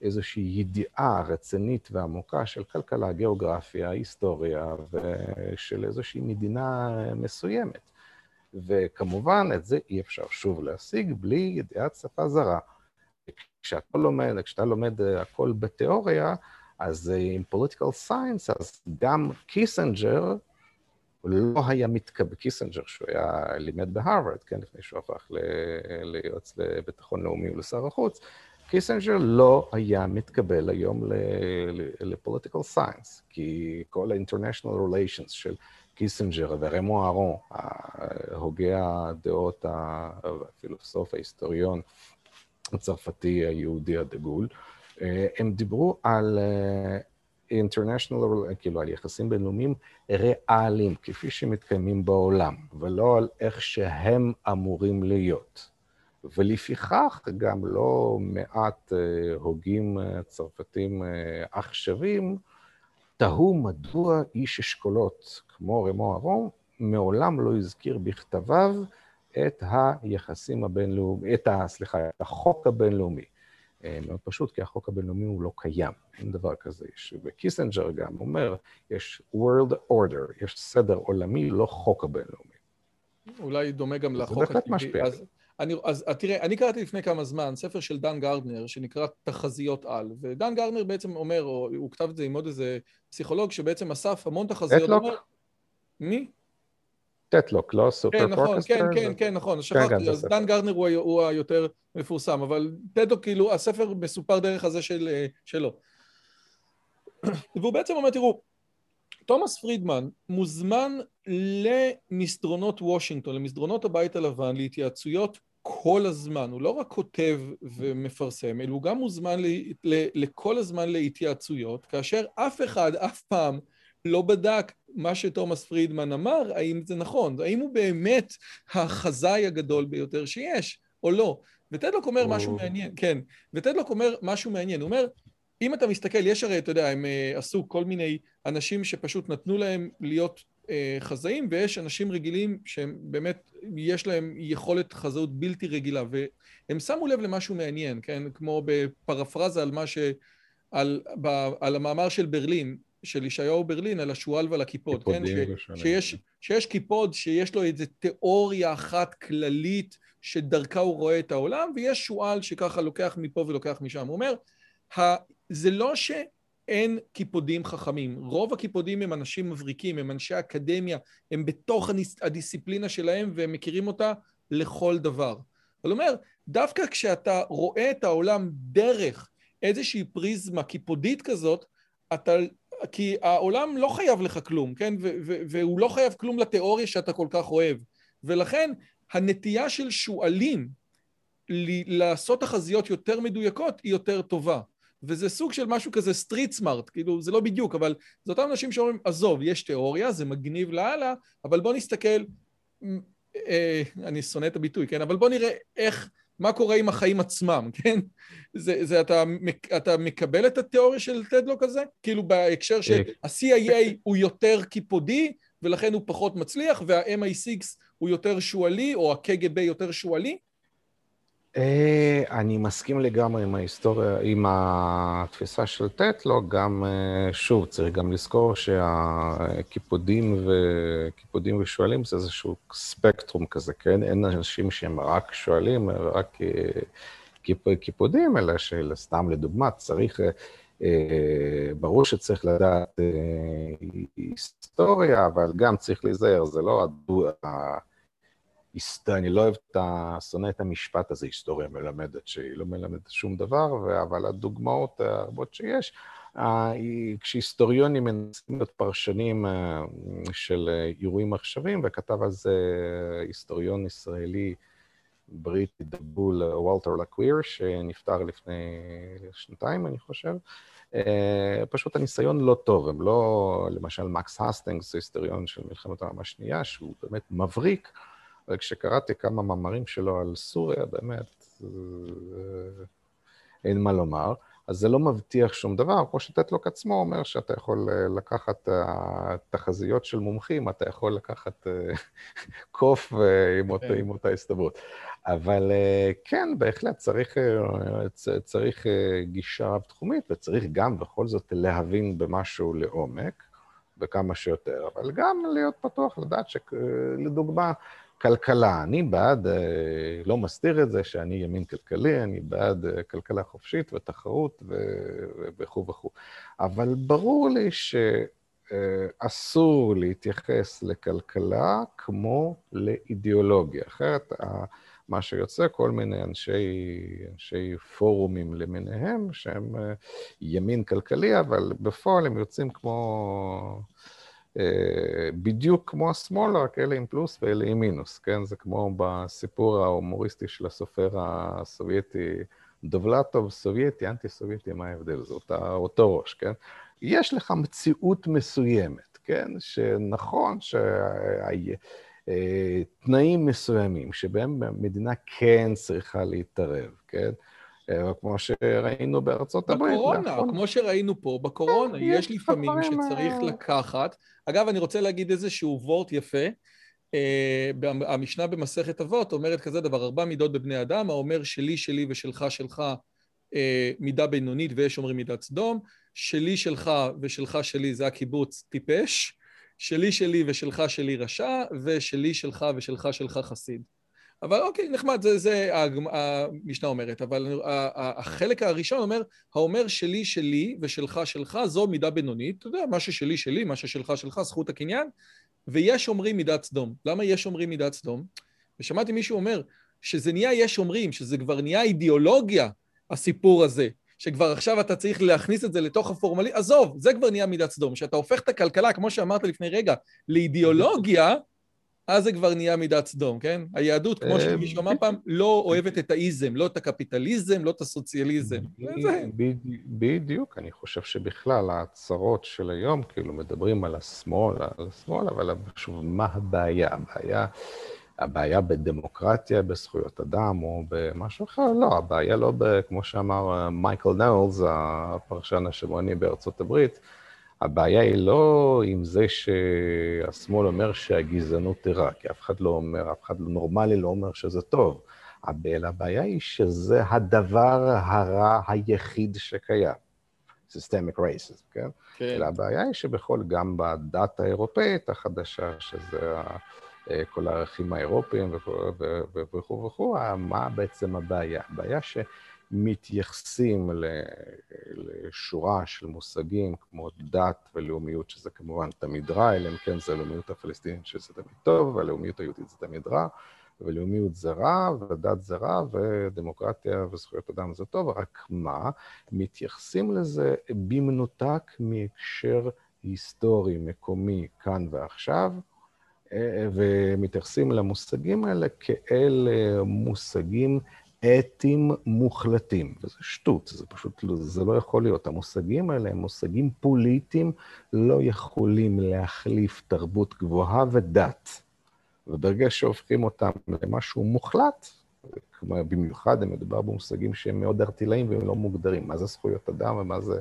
S2: איזושהי ידיעה רצינית ועמוקה של כלכלה, גיאוגרפיה, היסטוריה ושל איזושהי מדינה מסוימת. וכמובן, את זה אי אפשר שוב להשיג בלי ידיעת שפה זרה. כשאתה לומד, כשאתה לומד הכל בתיאוריה, אז עם political science, אז גם קיסנג'ר לא היה מתקבל, קיסנג'ר, שהוא היה לימד בהרווארד, כן, לפני שהוא הפך ליועץ לביטחון לאומי ולשר החוץ, קיסינג'ר לא היה מתקבל היום ל political science, כי כל ה-international relations של קיסינג'ר וריימון ארון, הוגה הדעות, הפילוסוף, ההיסטוריון הצרפתי היהודי הדגול, הם דיברו על international, כאילו על יחסים בינלאומיים ריאליים, כפי שמתקיימים בעולם, ולא על איך שהם אמורים להיות. ולפיכך גם לא מעט אה, הוגים אה, צרפתים אה, עכשווים תהו מדוע איש אשכולות כמו רמו ארון מעולם לא הזכיר בכתביו את היחסים הבינלאומיים, את ה... סליחה, את החוק הבינלאומי. מאוד פשוט, כי החוק הבינלאומי הוא לא קיים, אין דבר כזה. וקיסנג'ר גם אומר, יש World Order, יש סדר עולמי, לא חוק הבינלאומי.
S1: אולי דומה גם לחוק...
S2: זה בהחלט משפיע. אז,
S1: אני, אז תראה, אני קראתי לפני כמה זמן ספר של דן גרדנר שנקרא תחזיות על, ודן גרדנר בעצם אומר, או הוא כתב את זה עם עוד איזה פסיכולוג שבעצם אסף המון תחזיות.
S2: טטלוק?
S1: מי?
S2: טטלוק, לא סופר
S1: כן, נכון, כן, כן, כן, נכון, שכחתי, כן, אז דן גרדנר הוא, הוא היותר מפורסם, אבל טטלוק, כאילו, הספר מסופר דרך הזה של, אה, שלו. והוא בעצם אומר, תראו, תומאס פרידמן מוזמן למסדרונות וושינגטון, למסדרונות הבית הלבן, להתייעצויות כל הזמן. הוא לא רק כותב ומפרסם, אלא הוא גם מוזמן ל, ל, לכל הזמן להתייעצויות, כאשר אף אחד אף פעם לא בדק מה שתומאס פרידמן אמר, האם זה נכון, האם הוא באמת החזאי הגדול ביותר שיש, או לא. וטדלוק אומר משהו מעניין, כן, וטדלוק אומר משהו מעניין, הוא אומר, אם אתה מסתכל, יש הרי, אתה יודע, הם uh, עשו כל מיני אנשים שפשוט נתנו להם להיות uh, חזאים, ויש אנשים רגילים שהם באמת, יש להם יכולת חזאות בלתי רגילה, והם שמו לב למשהו מעניין, כן? כמו בפרפרזה על מה ש... על, ב, על המאמר של ברלין, של ישעיהו ברלין, על השועל ועל הקיפוד, כן? ש, שיש, שיש קיפוד שיש לו איזו תיאוריה אחת כללית שדרכה הוא רואה את העולם, ויש שועל שככה לוקח מפה ולוקח משם. הוא אומר, זה לא שאין קיפודים חכמים, רוב הקיפודים הם אנשים מבריקים, הם אנשי אקדמיה, הם בתוך הדיסציפלינה שלהם והם מכירים אותה לכל דבר. אבל אומר, דווקא כשאתה רואה את העולם דרך איזושהי פריזמה קיפודית כזאת, אתה, כי העולם לא חייב לך כלום, כן? והוא לא חייב כלום לתיאוריה שאתה כל כך אוהב. ולכן הנטייה של שועלים לעשות תחזיות יותר מדויקות היא יותר טובה. וזה סוג של משהו כזה סטריט סמארט, כאילו זה לא בדיוק, אבל זה אותם אנשים שאומרים, עזוב, יש תיאוריה, זה מגניב לאללה, אבל בוא נסתכל, אה, אני שונא את הביטוי, כן? אבל בוא נראה איך, מה קורה עם החיים עצמם, כן? זה, זה אתה, אתה מקבל את התיאוריה של טטלוק הזה? כאילו בהקשר שה-CIA הוא יותר קיפודי, ולכן הוא פחות מצליח, וה-MI6 הוא יותר שועלי, או ה-KGB יותר שועלי?
S2: אה, אני מסכים לגמרי עם ההיסטוריה, עם התפיסה של טטלוק, גם, אה, שוב, צריך גם לזכור שהקיפודים וקיפודים ושועלים זה איזשהו ספקטרום כזה, כן? אין אנשים שהם רק שועלים, רק קיפודים, אלא שסתם לדוגמה צריך, ברור שצריך לדעת היסטוריה, אבל גם צריך להיזהר, זה לא אני לא אוהב את ה... שונא את המשפט הזה, היסטוריה מלמדת, שהיא לא מלמדת שום דבר, אבל הדוגמאות הרבות שיש, כשהיסטוריונים מנסים להיות פרשנים אה, של אירועים עכשוויים, וכתב על זה היסטוריון ישראלי בריטי דבול, וולטר לקויר, שנפטר לפני שנתיים, אני חושב. אה, פשוט הניסיון לא טוב, הם לא, למשל מקס הסטינגס, היסטוריון של מלחמת העולם השנייה, שהוא באמת מבריק, וכשקראתי כמה מאמרים שלו על סוריה, באמת, אה, אין מה לומר. אז זה לא מבטיח שום דבר, כמו שטטלוק עצמו אומר שאתה יכול אה, לקחת אה, תחזיות של מומחים, אתה יכול לקחת קוף עם אותה, כן. עם אותה הסתברות. אבל כן, בהחלט צריך, צריך גישה רב-תחומית, וצריך גם בכל זאת להבין במשהו לעומק, וכמה שיותר, אבל גם להיות פתוח, לדעת שלדוגמה, כלכלה. אני בעד, אה, לא מסתיר את זה שאני ימין כלכלי, אני בעד אה, כלכלה חופשית ותחרות וכו' וכו'. אבל ברור לי שאסור אה, להתייחס לכלכלה כמו לאידיאולוגיה. אחרת, מה שיוצא, כל מיני אנשי, אנשי פורומים למיניהם, שהם ימין כלכלי, אבל בפועל הם יוצאים כמו... אה, בדיוק כמו השמאל, רק אלה עם פלוס ואלה עם מינוס, כן? זה כמו בסיפור ההומוריסטי של הסופר הסובייטי, דובלטוב, סובייטי, אנטי-סובייטי, מה ההבדל? זה אותה, אותו ראש, כן? יש לך מציאות מסוימת, כן? שנכון שתנאים אה, מסוימים שבהם המדינה כן צריכה להתערב, כן? אה, כמו שראינו בארצות הברית.
S1: בקורונה, נכון. כמו שראינו פה, בקורונה, יש לפעמים שצריך לקחת אגב, אני רוצה להגיד איזשהו וורט יפה. אה, המשנה במסכת אבות אומרת כזה דבר, ארבע מידות בבני אדם, האומר שלי, שלי ושלך, שלך, אה, מידה בינונית, ויש אומרים מידת סדום, שלי, שלך ושלך, שלי זה הקיבוץ טיפש, שלי, שלי ושלך, שלי רשע, ושלי, שלך ושלך, שלך חסיד. אבל אוקיי, נחמד, זה, זה המשנה אומרת, אבל החלק הראשון אומר, האומר שלי שלי ושלך שלך זו מידה בינונית, אתה יודע, מה ששלי שלי, מה ששלך שלך, זכות הקניין, ויש אומרים מידת סדום. למה יש אומרים מידת סדום? ושמעתי מישהו אומר שזה נהיה יש אומרים, שזה כבר נהיה אידיאולוגיה, הסיפור הזה, שכבר עכשיו אתה צריך להכניס את זה לתוך הפורמלי, עזוב, זה כבר נהיה מידת סדום. כשאתה הופך את הכלכלה, כמו שאמרת לפני רגע, לאידיאולוגיה, אז זה כבר נהיה מידת סדום, כן? היהדות, כמו שמישהו אמר פעם, לא אוהבת את האיזם, לא את הקפיטליזם, לא את הסוציאליזם.
S2: בדיוק, אני חושב שבכלל ההצהרות של היום, כאילו מדברים על השמאל, על השמאל, אבל שוב, מה הבעיה? הבעיה... הבעיה בדמוקרטיה, בזכויות אדם או במשהו אחר, לא, הבעיה לא, ב, כמו שאמר אה, מייקל נאולס, הפרשן השמרני בארצות הברית, הבעיה היא לא עם זה שהשמאל אומר שהגזענות היא רע, כי אף אחד לא אומר, אף אחד לא נורמלי לא אומר שזה טוב. אלא הבעיה היא שזה הדבר הרע היחיד שקיים. Systemic racism, כן? כן. אלא הבעיה היא שבכל, גם בדת האירופאית החדשה, שזה כל הערכים האירופיים וכו' וכו', מה בעצם הבעיה? הבעיה ש... מתייחסים לשורה של מושגים כמו דת ולאומיות, שזה כמובן תמיד רע, אלא אם כן זה הלאומיות הפלסטינית שזה תמיד טוב, והלאומיות היהודית זה תמיד רע, ולאומיות זה רע, ודת זה רע, ודמוקרטיה וזכויות אדם זה טוב, רק מה? מתייחסים לזה במנותק מהקשר היסטורי, מקומי, כאן ועכשיו, ומתייחסים למושגים האלה כאל מושגים אתיים מוחלטים, וזה שטות, זה פשוט, לא, זה לא יכול להיות. המושגים האלה הם מושגים פוליטיים, לא יכולים להחליף תרבות גבוהה ודת. וברגע שהופכים אותם למשהו מוחלט, במיוחד אם מדובר במושגים שהם מאוד ארטילאיים והם לא מוגדרים, מה זה זכויות אדם ומה זה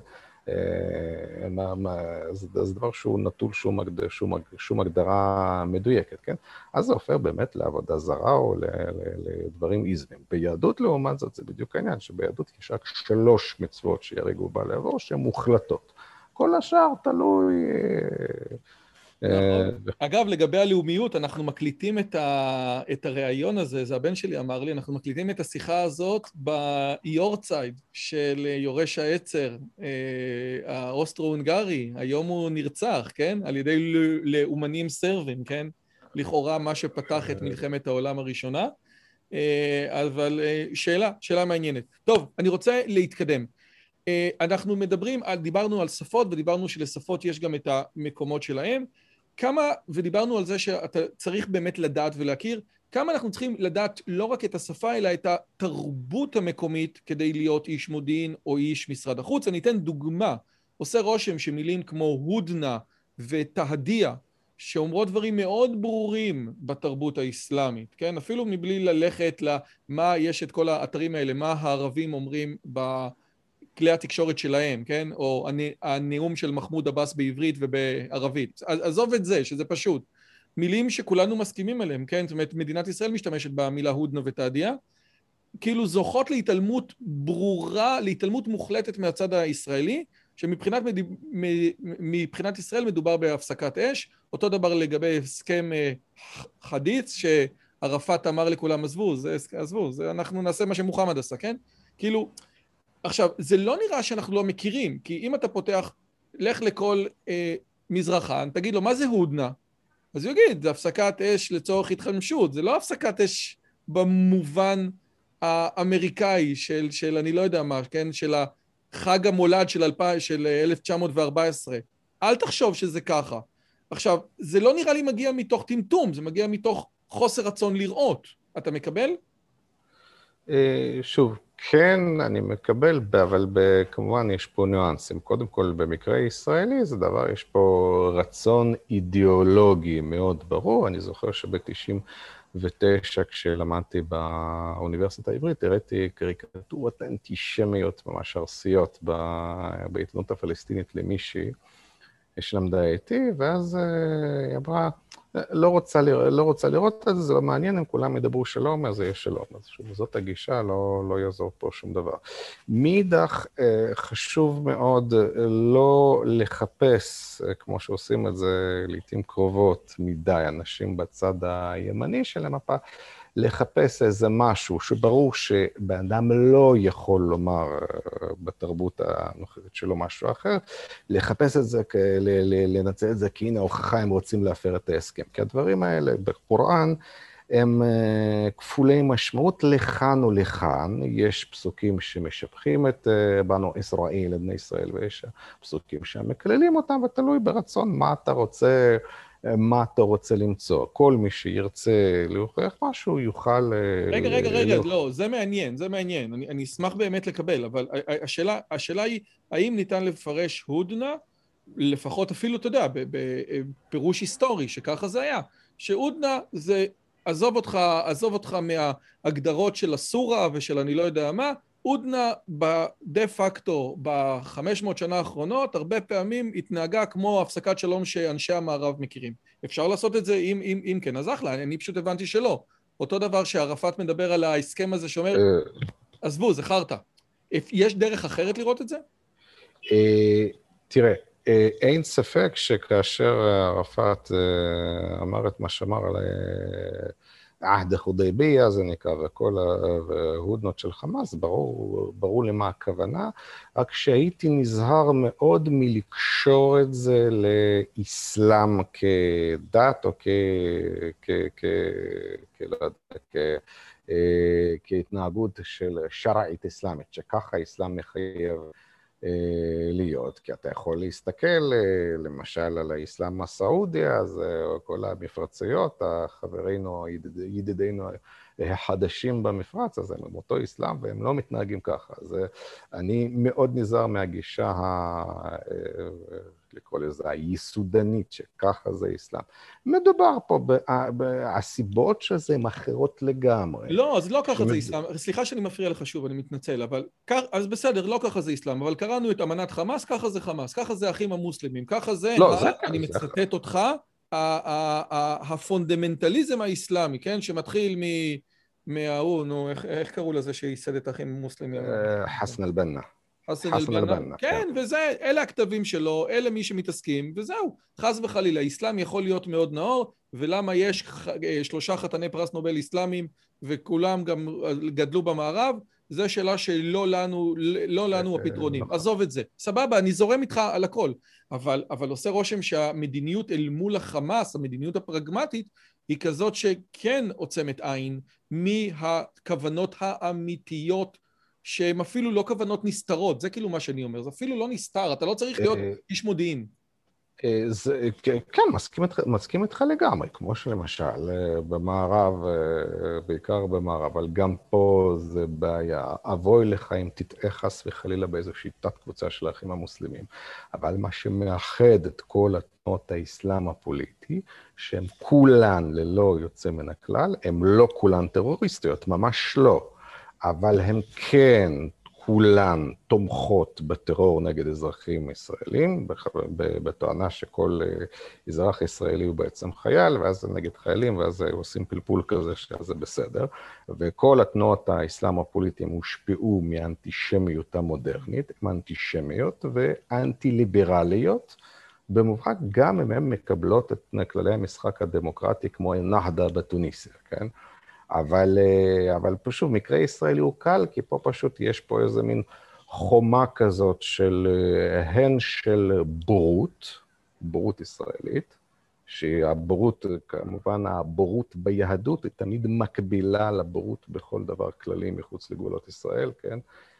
S2: מה, מה, זה, זה דבר שהוא נטול שום, הגד, שום, שום הגדרה מדויקת, כן? אז זה הופך באמת לעבודה זרה או ל, ל, לדברים איזמים. ביהדות, לעומת זאת, זה בדיוק העניין, שביהדות יש רק שלוש מצוות שיהרגו בעל עבור שהן מוחלטות. כל השאר תלוי,
S1: נכון. אגב, לגבי הלאומיות, אנחנו מקליטים את, ה... את הריאיון הזה, זה הבן שלי אמר לי, אנחנו מקליטים את השיחה הזאת ביורצייד של יורש העצר, אה, האוסטרו-הונגרי, היום הוא נרצח, כן? על ידי לאומנים סרבים, כן? לכאורה מה שפתח את מלחמת העולם הראשונה. אה, אבל אה, שאלה, שאלה מעניינת. טוב, אני רוצה להתקדם. אנחנו מדברים, דיברנו על שפות ודיברנו שלשפות יש גם את המקומות שלהם. כמה, ודיברנו על זה שאתה צריך באמת לדעת ולהכיר, כמה אנחנו צריכים לדעת לא רק את השפה, אלא את התרבות המקומית כדי להיות איש מודיעין או איש משרד החוץ. אני אתן דוגמה. עושה רושם שמילים כמו הודנה ותהדיה, שאומרות דברים מאוד ברורים בתרבות האסלאמית, כן? אפילו מבלי ללכת למה יש את כל האתרים האלה, מה הערבים אומרים ב... כלי התקשורת שלהם, כן? או הנאום של מחמוד עבאס בעברית ובערבית. עזוב את זה, שזה פשוט. מילים שכולנו מסכימים עליהם, כן? זאת אומרת, מדינת ישראל משתמשת במילה הודנה ותעדיה, כאילו זוכות להתעלמות ברורה, להתעלמות מוחלטת מהצד הישראלי, שמבחינת מד... מבחינת ישראל מדובר בהפסקת אש, אותו דבר לגבי הסכם אה, חדיץ, שערפאת אמר לכולם, עזבו, זה, עזבו, זה, אנחנו נעשה מה שמוחמד עשה, כן? כאילו, עכשיו, זה לא נראה שאנחנו לא מכירים, כי אם אתה פותח, לך לכל אה, מזרחן, תגיד לו, מה זה הודנה? אז הוא יגיד, זה הפסקת אש לצורך התחמשות, זה לא הפסקת אש במובן האמריקאי של, של אני לא יודע מה, כן? של החג המולד של, אלפ... של 1914. אל תחשוב שזה ככה. עכשיו, זה לא נראה לי מגיע מתוך טמטום, זה מגיע מתוך חוסר רצון לראות. אתה מקבל?
S2: אה, שוב, כן, אני מקבל, אבל כמובן יש פה ניואנסים. קודם כל, במקרה ישראלי זה דבר, יש פה רצון אידיאולוגי מאוד ברור. אני זוכר שב-99, כשלמדתי באוניברסיטה העברית, הראיתי קריקטורות אנטישמיות ממש ארסיות בעיתונות הפלסטינית למישהי שלמדה איתי, ואז אה, היא אמרה, לא רוצה, לראות, לא רוצה לראות את זה, זה לא מעניין, אם כולם ידברו שלום, אז יהיה שלום. אז שוב, זאת הגישה, לא, לא יעזור פה שום דבר. מאידך, אה, חשוב מאוד אה, לא לחפש, אה, כמו שעושים את זה לעיתים קרובות מדי, אנשים בצד הימני של המפה, לחפש איזה משהו שברור שבן אדם לא יכול לומר אה, בתרבות הנוכחית שלו משהו אחר, לחפש את זה, לנצל את זה כי הנה ההוכחה הם רוצים להפר את ההסכם. כי הדברים האלה בקוראן הם אה, כפולי משמעות לכאן ולכאן. יש פסוקים שמשבחים את אה, בנו ישראל, את בני ישראל, ויש פסוקים שמקללים אותם, ותלוי ברצון מה אתה רוצה. מה אתה רוצה למצוא. כל מי שירצה להוכיח משהו יוכל... אה,
S1: רגע, רגע, רגע, לא, זה מעניין, זה מעניין. אני, אני אשמח באמת לקבל, אבל השאלה, השאלה היא, האם ניתן לפרש הודנה, לפחות אפילו, אתה יודע, בפירוש היסטורי, שככה זה היה, שהודנה זה, עזוב אותך, עזוב אותך מההגדרות של הסורה ושל אני לא יודע מה, הודנה בדה פקטו בחמש מאות שנה האחרונות הרבה פעמים התנהגה כמו הפסקת שלום שאנשי המערב מכירים. אפשר לעשות את זה אם, אם, אם כן, אז אחלה, אני פשוט הבנתי שלא. אותו דבר שערפאת מדבר על ההסכם הזה שאומר, אה. עזבו, זה חרטא. יש דרך אחרת לראות את זה?
S2: אה, תראה, אה, אין ספק שכאשר ערפאת אמר את מה שאמר על עהד חודייביה זה נקרא, וכל ההודנות של חמאס, ברור, ברור למה הכוונה, רק שהייתי נזהר מאוד מלקשור את זה לאסלאם כדת או כ... כ... כ... כ... לא כ... אה, כהתנהגות של שרעית אסלאמית, שככה האסלאם מחייב להיות, כי אתה יכול להסתכל אה, למשל על האסלאם הסעודי, אז אה, כל המפרציות, חברינו, ידידינו החדשים במפרץ, אז הם אותו אסלאם והם לא מתנהגים ככה. אז אני מאוד נזהר מהגישה ה... לקרוא לזה היסודנית, שככה זה אסלאם. מדובר פה, הסיבות של זה הן אחרות לגמרי.
S1: לא, אז לא ככה זה אסלאם. סליחה שאני מפריע לך שוב, אני מתנצל, אבל... אז בסדר, לא ככה זה אסלאם, אבל קראנו את אמנת חמאס, ככה זה חמאס, ככה זה האחים המוסלמים, ככה זה... לא, זה... אני מצטט אותך, הפונדמנטליזם האסלאמי, כן? שמתחיל מ... מההוא, נו, איך קראו לזה שייסד את האחים המוסלמים?
S2: אה, חסן אל-בנה.
S1: חסן אל-בנא. כן, כן, וזה, אלה הכתבים שלו, אלה מי שמתעסקים, וזהו. חס וחלילה, אסלאם יכול להיות מאוד נאור, ולמה יש אה, שלושה חתני פרס נובל אסלאמים, וכולם גם גדלו במערב, זו שאלה שלא לנו, לא לנו הפתרונים. נכון. עזוב את זה. סבבה, אני זורם איתך על הכל. אבל, אבל עושה רושם שהמדיניות אל מול החמאס, המדיניות הפרגמטית, היא כזאת שכן עוצמת עין מהכוונות האמיתיות שהן אפילו לא כוונות נסתרות, זה כאילו מה שאני אומר, זה אפילו לא נסתר, אתה לא צריך להיות אה, איש מודיעין.
S2: אה, זה, כן, מסכים איתך, מסכים איתך לגמרי, כמו שלמשל אה, במערב, בעיקר במערב, אבל גם פה זה בעיה. אבוי לך אם תטעה חס וחלילה באיזושהי תת-קבוצה של האחים המוסלמים. אבל מה שמאחד את כל תנועות האסלאם הפוליטי, שהן כולן ללא יוצא מן הכלל, הן לא כולן טרוריסטיות, ממש לא. אבל הן כן כולן תומכות בטרור נגד אזרחים ישראלים, בתואנה שכל אה, אזרח ישראלי הוא בעצם חייל, ואז זה נגד חיילים, ואז עושים פלפול כזה שזה בסדר. וכל התנועות האסלאם הפוליטיים הושפעו מאנטישמיות המודרנית, הן אנטישמיות ואנטי-ליברליות. במובהק גם אם הן מקבלות את כללי המשחק הדמוקרטי כמו א-נהדה בתוניסיה, כן? אבל, אה, אבל פשוט מקרה ישראלי הוא קל, כי פה פשוט יש פה איזה מין חומה כזאת של, אה, הן של בורות, בורות ישראלית, שהבורות, כמובן הבורות ביהדות היא תמיד מקבילה לבורות בכל דבר כללי מחוץ לגבולות ישראל, כן?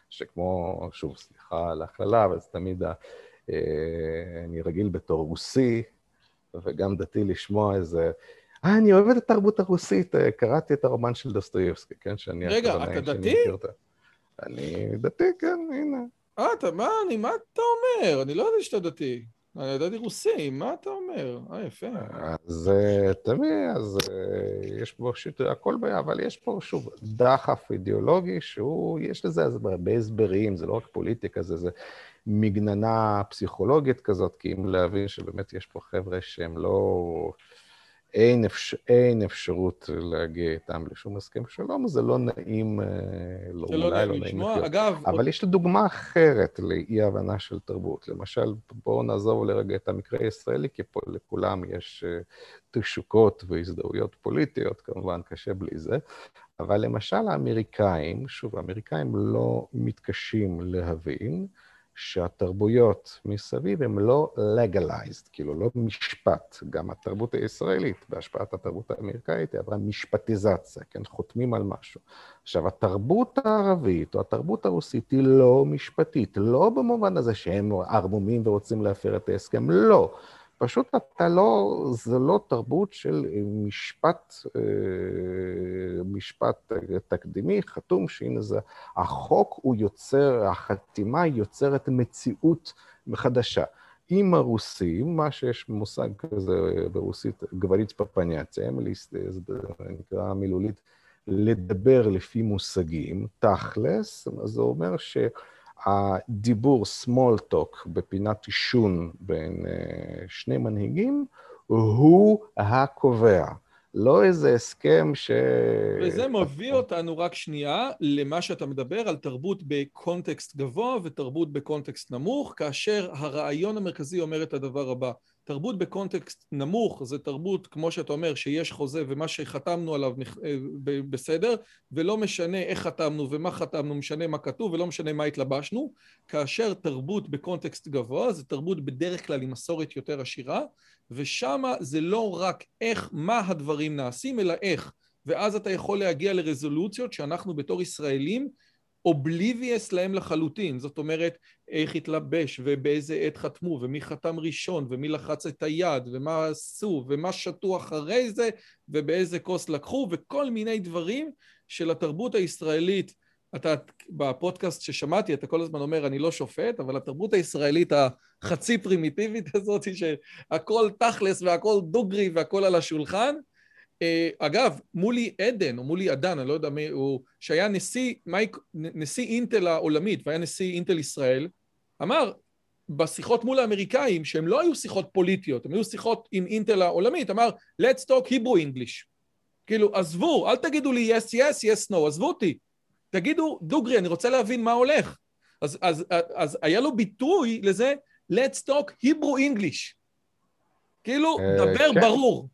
S2: שכמו, שוב, סליחה על ההכללה, אבל זה תמיד, ה, אה, אני רגיל בתור רוסי, וגם דתי לשמוע איזה... אה, אני אוהב את התרבות הרוסית, אה, קראתי את הרומן של דוסטויבסקי, כן? שאני...
S1: רגע, אתה דתי?
S2: אני דתי, כן, הנה.
S1: אה, אתה, מה, אני, מה אתה אומר? אני לא יודע שאתה דתי. אני ידעתי רוסי, מה אתה אומר? אה, יפה.
S2: אז אה, תמיד, אז אה, יש פה שיט, הכל בעיה, אבל יש פה, שוב, דחף אידיאולוגי שהוא, יש לזה הרבה הסברים, זה לא רק פוליטיקה, זה, זה מגננה פסיכולוגית כזאת, כי אם להבין שבאמת יש פה חבר'ה שהם לא... אין, אפשר, אין אפשרות להגיע איתם לשום הסכם שלום, זה לא נעים, אה, לא,
S1: אולי לא נעים לא נעים לשמוע, אגב...
S2: אבל יש לי דוגמה אחרת לאי-הבנה של תרבות. למשל, בואו נעזוב לרגע את המקרה הישראלי, כי פה לכולם יש אה, תשוקות והזדהויות פוליטיות, כמובן קשה בלי זה, אבל למשל האמריקאים, שוב, האמריקאים לא מתקשים להבין, שהתרבויות מסביב הן לא legalized, כאילו לא משפט. גם התרבות הישראלית, בהשפעת התרבות האמריקאית, היא עברה משפטיזציה, כן? חותמים על משהו. עכשיו, התרבות הערבית או התרבות הרוסית היא לא משפטית, לא במובן הזה שהם ערמומים ורוצים להפר את ההסכם, לא. פשוט אתה לא, זה לא תרבות של משפט, אה, משפט תקדימי, חתום, שהנה זה, החוק הוא יוצר, החתימה יוצרת מציאות חדשה. עם הרוסים, מה שיש מושג כזה ברוסית, גברית פפניאציה, זה נקרא מילולית, לדבר לפי מושגים, תכלס, זה אומר ש... הדיבור small talk בפינת עישון בין אה, שני מנהיגים הוא הקובע. לא איזה הסכם ש...
S1: וזה מביא אותנו רק שנייה למה שאתה מדבר על תרבות בקונטקסט גבוה ותרבות בקונטקסט נמוך, כאשר הרעיון המרכזי אומר את הדבר הבא. תרבות בקונטקסט נמוך זה תרבות, כמו שאתה אומר, שיש חוזה ומה שחתמנו עליו אה, בסדר, ולא משנה איך חתמנו ומה חתמנו, משנה מה כתוב ולא משנה מה התלבשנו, כאשר תרבות בקונטקסט גבוה זה תרבות בדרך כלל עם מסורת יותר עשירה, ושם זה לא רק איך, מה הדברים נעשים, אלא איך. ואז אתה יכול להגיע לרזולוציות שאנחנו בתור ישראלים אובליביאס להם לחלוטין, זאת אומרת, איך התלבש ובאיזה עת חתמו ומי חתם ראשון ומי לחץ את היד ומה עשו ומה שתו אחרי זה ובאיזה כוס לקחו וכל מיני דברים של התרבות הישראלית. אתה בפודקאסט ששמעתי, אתה כל הזמן אומר, אני לא שופט, אבל התרבות הישראלית החצי פרימיטיבית הזאת, שהכל תכלס והכל דוגרי והכל על השולחן, אגב, מולי עדן, או מולי עדן, אני לא יודע מי הוא, שהיה נשיא, מייק, נשיא אינטל העולמית, והיה נשיא אינטל ישראל, אמר בשיחות מול האמריקאים, שהן לא היו שיחות פוליטיות, הן היו שיחות עם אינטל העולמית, אמר, let's talk Hebrew English. כאילו, עזבו, אל תגידו לי yes, yes, yes, no, עזבו אותי. תגידו, דוגרי, אני רוצה להבין מה הולך. אז, אז, אז היה לו ביטוי לזה, let's talk Hebrew English. כאילו,
S2: אה,
S1: דבר
S2: כן.
S1: ברור.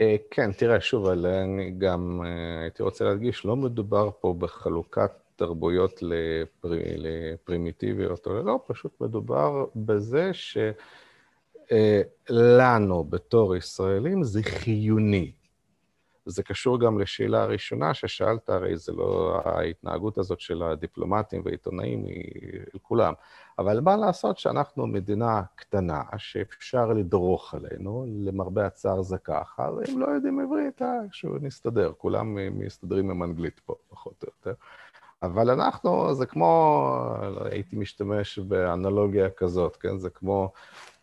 S2: אה, כן, תראה, שוב, אני גם אה, הייתי רוצה להדגיש, לא מדובר פה בחלוקת תרבויות לפר... לפרימיטיביות או לא, פשוט מדובר בזה שלנו בתור ישראלים זה חיוני. זה קשור גם לשאלה הראשונה ששאלת, הרי זה לא ההתנהגות הזאת של הדיפלומטים והעיתונאים, היא כולם. אבל מה לעשות שאנחנו מדינה קטנה, שאפשר לדרוך עלינו, למרבה הצער זה ככה, ואם לא יודעים עברית, אה, איכשהו נסתדר, כולם מסתדרים עם אנגלית פה, פחות או יותר. אבל אנחנו, זה כמו, הייתי משתמש באנלוגיה כזאת, כן? זה כמו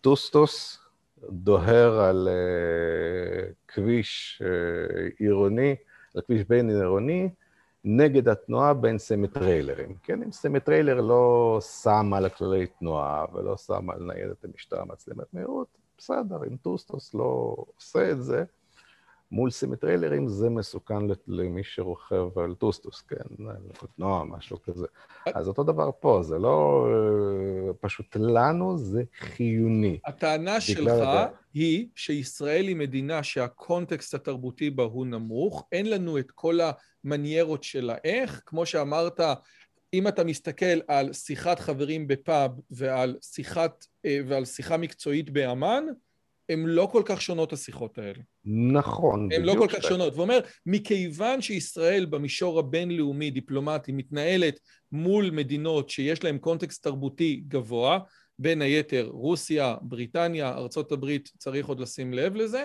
S2: טוסטוס דוהר על אה, כביש אה, עירוני, על כביש בין עירוני, נגד התנועה בין סמי-טריילרים. כן, אם סמי-טריילר לא שם על הכללי תנועה ולא שם על ניידת המשטרה מצלמת מהירות, בסדר, אם טוסטוס לא עושה את זה, מול סמי-טריילרים זה מסוכן למי שרוכב על טוסטוס, כן, על תנועה, משהו כזה. אז אותו דבר פה, זה לא פשוט לנו, זה חיוני.
S1: הטענה שלך היא שישראל היא מדינה שהקונטקסט התרבותי בה הוא נמוך, אין לנו את כל המניירות של האיך, כמו שאמרת, אם אתה מסתכל על שיחת חברים בפאב ועל, שיחת, ועל שיחה מקצועית באמ"ן, הן לא כל כך שונות השיחות האלה.
S2: נכון.
S1: הן לא כל כך שונות. ואומר, מכיוון שישראל במישור הבינלאומי, דיפלומטי, מתנהלת מול מדינות שיש להן קונטקסט תרבותי גבוה, בין היתר רוסיה, בריטניה, ארצות הברית, צריך עוד לשים לב לזה,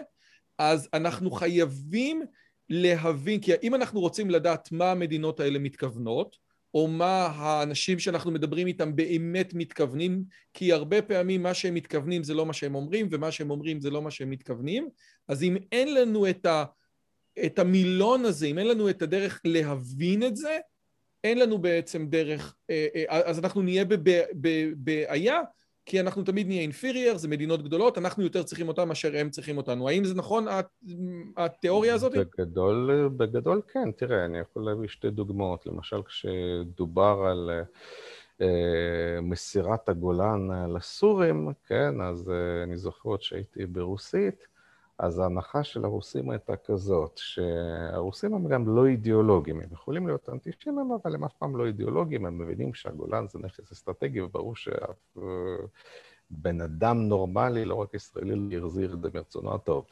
S1: אז אנחנו חייבים להבין, כי אם אנחנו רוצים לדעת מה המדינות האלה מתכוונות, או מה האנשים שאנחנו מדברים איתם באמת מתכוונים, כי הרבה פעמים מה שהם מתכוונים זה לא מה שהם אומרים, ומה שהם אומרים זה לא מה שהם מתכוונים. אז אם אין לנו את, ה, את המילון הזה, אם אין לנו את הדרך להבין את זה, אין לנו בעצם דרך, אז אנחנו נהיה בבעיה, כי אנחנו תמיד נהיה אינפירייר, זה מדינות גדולות, אנחנו יותר צריכים אותם מאשר הם צריכים אותנו. האם זה נכון, התיאוריה הזאת?
S2: בגדול, בגדול כן. תראה, אני יכול להביא שתי דוגמאות. למשל, כשדובר על אה, מסירת הגולן לסורים, כן, אז אה, אני זוכר עוד שהייתי ברוסית, אז ההנחה של הרוסים הייתה כזאת, שהרוסים הם גם לא אידיאולוגים, הם יכולים להיות אנטישמים, אבל הם אף פעם לא אידיאולוגים, הם מבינים שהגולן זה נכס אסטרטגי, וברור שאף בן אדם נורמלי, לא רק ישראלי, יחזיר את זה מרצונו הטוב.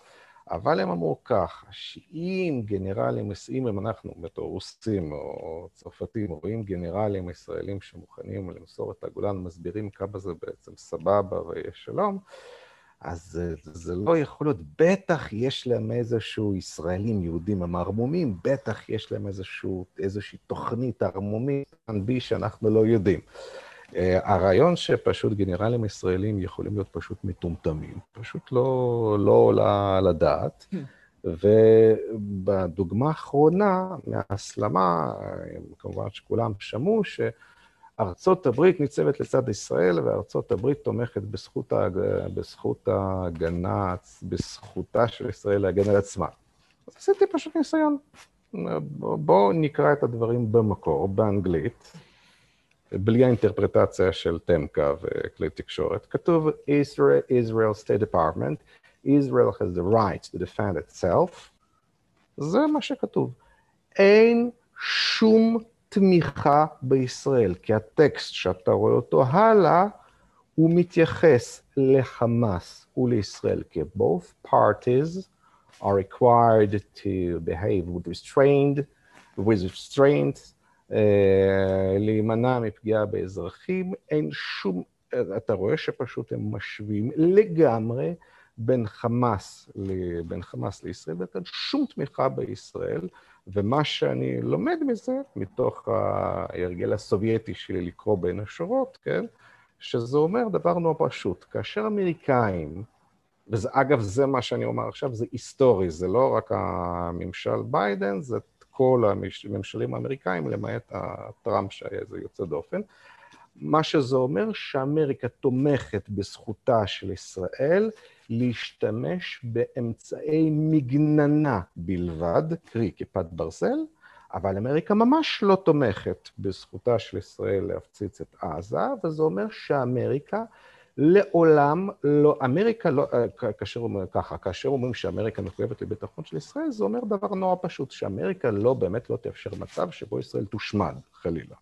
S2: אבל הם אמרו כך, שאם גנרלים, אם אנחנו, בתור רוסים או צרפתים, רואים גנרלים ישראלים שמוכנים למסור את הגולן, מסבירים כמה זה בעצם סבבה ויש שלום, אז זה לא יכול להיות, בטח יש להם איזשהו, ישראלים, יהודים הם ערמומים, בטח יש להם איזשהו, איזושהי תוכנית ערמומית, בי שאנחנו לא יודעים. הרעיון שפשוט גנרלים ישראלים יכולים להיות פשוט מטומטמים, פשוט לא, לא עולה על הדעת. ובדוגמה האחרונה מההסלמה, כמובן שכולם שמעו, ש... ארצות הברית ניצבת לצד ישראל, וארצות הברית תומכת בזכות, ההג... בזכות ההגנה, בזכותה של ישראל להגן על עצמה. אז עשיתי פשוט ניסיון. בואו נקרא את הדברים במקור, באנגלית, בלי האינטרפרטציה של תמקה וכלי תקשורת. כתוב Israel, Israel State Department, Israel has the right to defend itself. זה מה שכתוב. אין שום תמיכה בישראל, כי הטקסט שאתה רואה אותו הלאה, הוא מתייחס לחמאס ולישראל, כי both parties are required to behave with restrained, with restraint, uh, להימנע מפגיעה באזרחים, אין שום, אתה רואה שפשוט הם משווים לגמרי בין חמאס, בין חמאס לישראל, ואין שום תמיכה בישראל. ומה שאני לומד מזה, מתוך ההרגל הסובייטי שלי לקרוא בין השורות, כן, שזה אומר דבר נורא פשוט. כאשר אמריקאים, ואגב, זה מה שאני אומר עכשיו, זה היסטורי, זה לא רק הממשל ביידן, זה כל הממשלים האמריקאים, למעט הטראמפ שהיה איזה יוצא דופן. מה שזה אומר שאמריקה תומכת בזכותה של ישראל להשתמש באמצעי מגננה בלבד, קרי כיפת ברזל, אבל אמריקה ממש לא תומכת בזכותה של ישראל להפציץ את עזה, וזה אומר שאמריקה לעולם לא, אמריקה לא, אה, כאשר אומרים ככה, כאשר אומרים שאמריקה מחויבת לביטחון של ישראל, זה אומר דבר נורא פשוט, שאמריקה לא, באמת לא תאפשר מצב שבו ישראל תושמד, חלילה.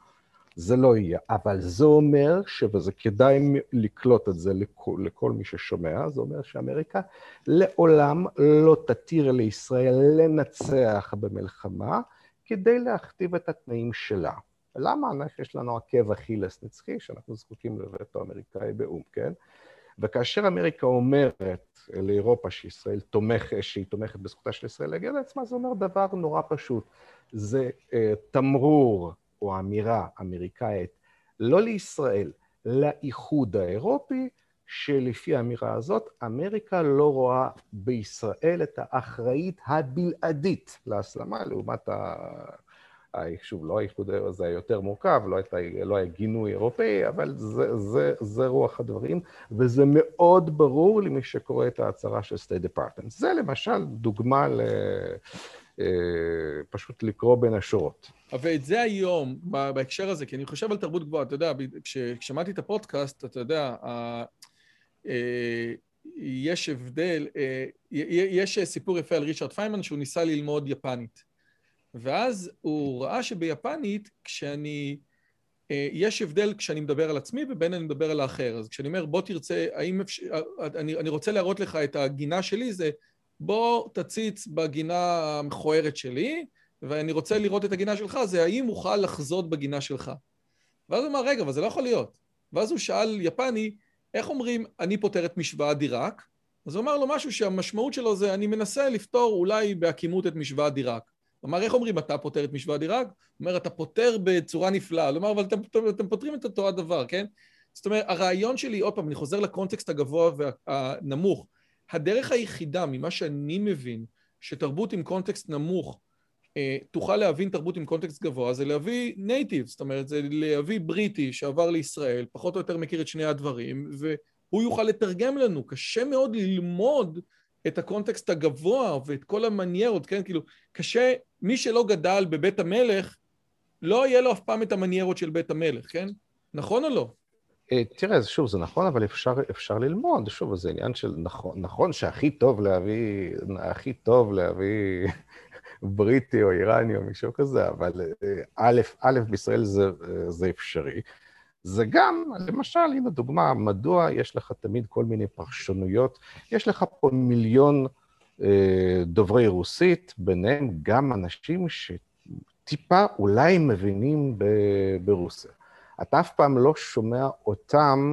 S2: זה לא יהיה, אבל זה אומר, וזה כדאי לקלוט את זה לכל, לכל מי ששומע, זה אומר שאמריקה לעולם לא תתיר לישראל לנצח במלחמה כדי להכתיב את התנאים שלה. למה? יש לנו עקב אכילס נצחי, שאנחנו זקוקים לווטו אמריקאי באו"ם, כן? וכאשר אמריקה אומרת לאירופה שישראל תומך, שהיא תומכת בזכותה של ישראל להגיע לעצמה, זה אומר דבר נורא פשוט. זה אה, תמרור או אמירה אמריקאית, לא לישראל, לאיחוד האירופי, שלפי האמירה הזאת, אמריקה לא רואה בישראל את האחראית הבלעדית להסלמה, לעומת ה... שוב, לא האיחוד הזה היה יותר מורכב, לא, הייתה, לא היה גינוי אירופאי, אבל זה, זה, זה רוח הדברים, וזה מאוד ברור למי שקורא את ההצהרה של State Department. זה למשל דוגמה ל... אה, פשוט לקרוא בין השורות.
S1: ואת זה היום, בהקשר הזה, כי אני חושב על תרבות גבוהה, אתה יודע, כששמעתי את הפודקאסט, אתה יודע, אה, יש הבדל, אה, יש סיפור יפה על ריצ'רד פיינמן שהוא ניסה ללמוד יפנית. ואז הוא ראה שביפנית, כשאני... יש הבדל כשאני מדבר על עצמי ובין אני מדבר על האחר. אז כשאני אומר, בוא תרצה, האם אפשר... אני, אני רוצה להראות לך את הגינה שלי, זה בוא תציץ בגינה המכוערת שלי, ואני רוצה לראות את הגינה שלך, זה האם אוכל לחזות בגינה שלך. ואז הוא אמר, רגע, אבל זה לא יכול להיות. ואז הוא שאל יפני, איך אומרים, אני פותר את משוואה דיראק? אז הוא אמר לו משהו שהמשמעות שלו זה, אני מנסה לפתור אולי בהקימות את משוואה דיראק. הוא אמר, איך אומרים, אתה פותר את משוואה דיראק? הוא אומר, אתה פותר בצורה נפלאה. הוא אמר, אבל אתם, אתם, פותרים את אותו הדבר, כן? זאת אומרת, הרעיון שלי, עוד פעם, אני חוזר ל context הגבוה והנמוך. הדרך היחידה, ממה שאני מבין, שתרבות עם context נמוך אה, תוכל להבין תרבות עם context גבוה, זה להביא native, זאת אומרת, זה להביא בריטי שעבר לישראל, פחות או יותר מכיר את שני הדברים, והוא יוכל לתרגם לנו. קשה מאוד ללמוד את הקונטקסט הגבוה ואת כל המניירות, כן? כאילו, קשה, מי שלא גדל בבית המלך, לא יהיה לו אף פעם את המניירות של בית המלך, כן? נכון או לא?
S2: אה, תראה, שוב, זה נכון, אבל אפשר, אפשר ללמוד. שוב, זה עניין של נכון, נכון שהכי טוב להביא, הכי טוב להביא בריטי או איראני או מישהו כזה, אבל אה, א', א', בישראל זה, אה, זה אפשרי. זה גם, למשל, הנה דוגמה, מדוע יש לך תמיד כל מיני פרשנויות. יש לך פה מיליון אה, דוברי רוסית, ביניהם גם אנשים שטיפה אולי מבינים ב, ברוסיה. אתה אף פעם לא שומע אותם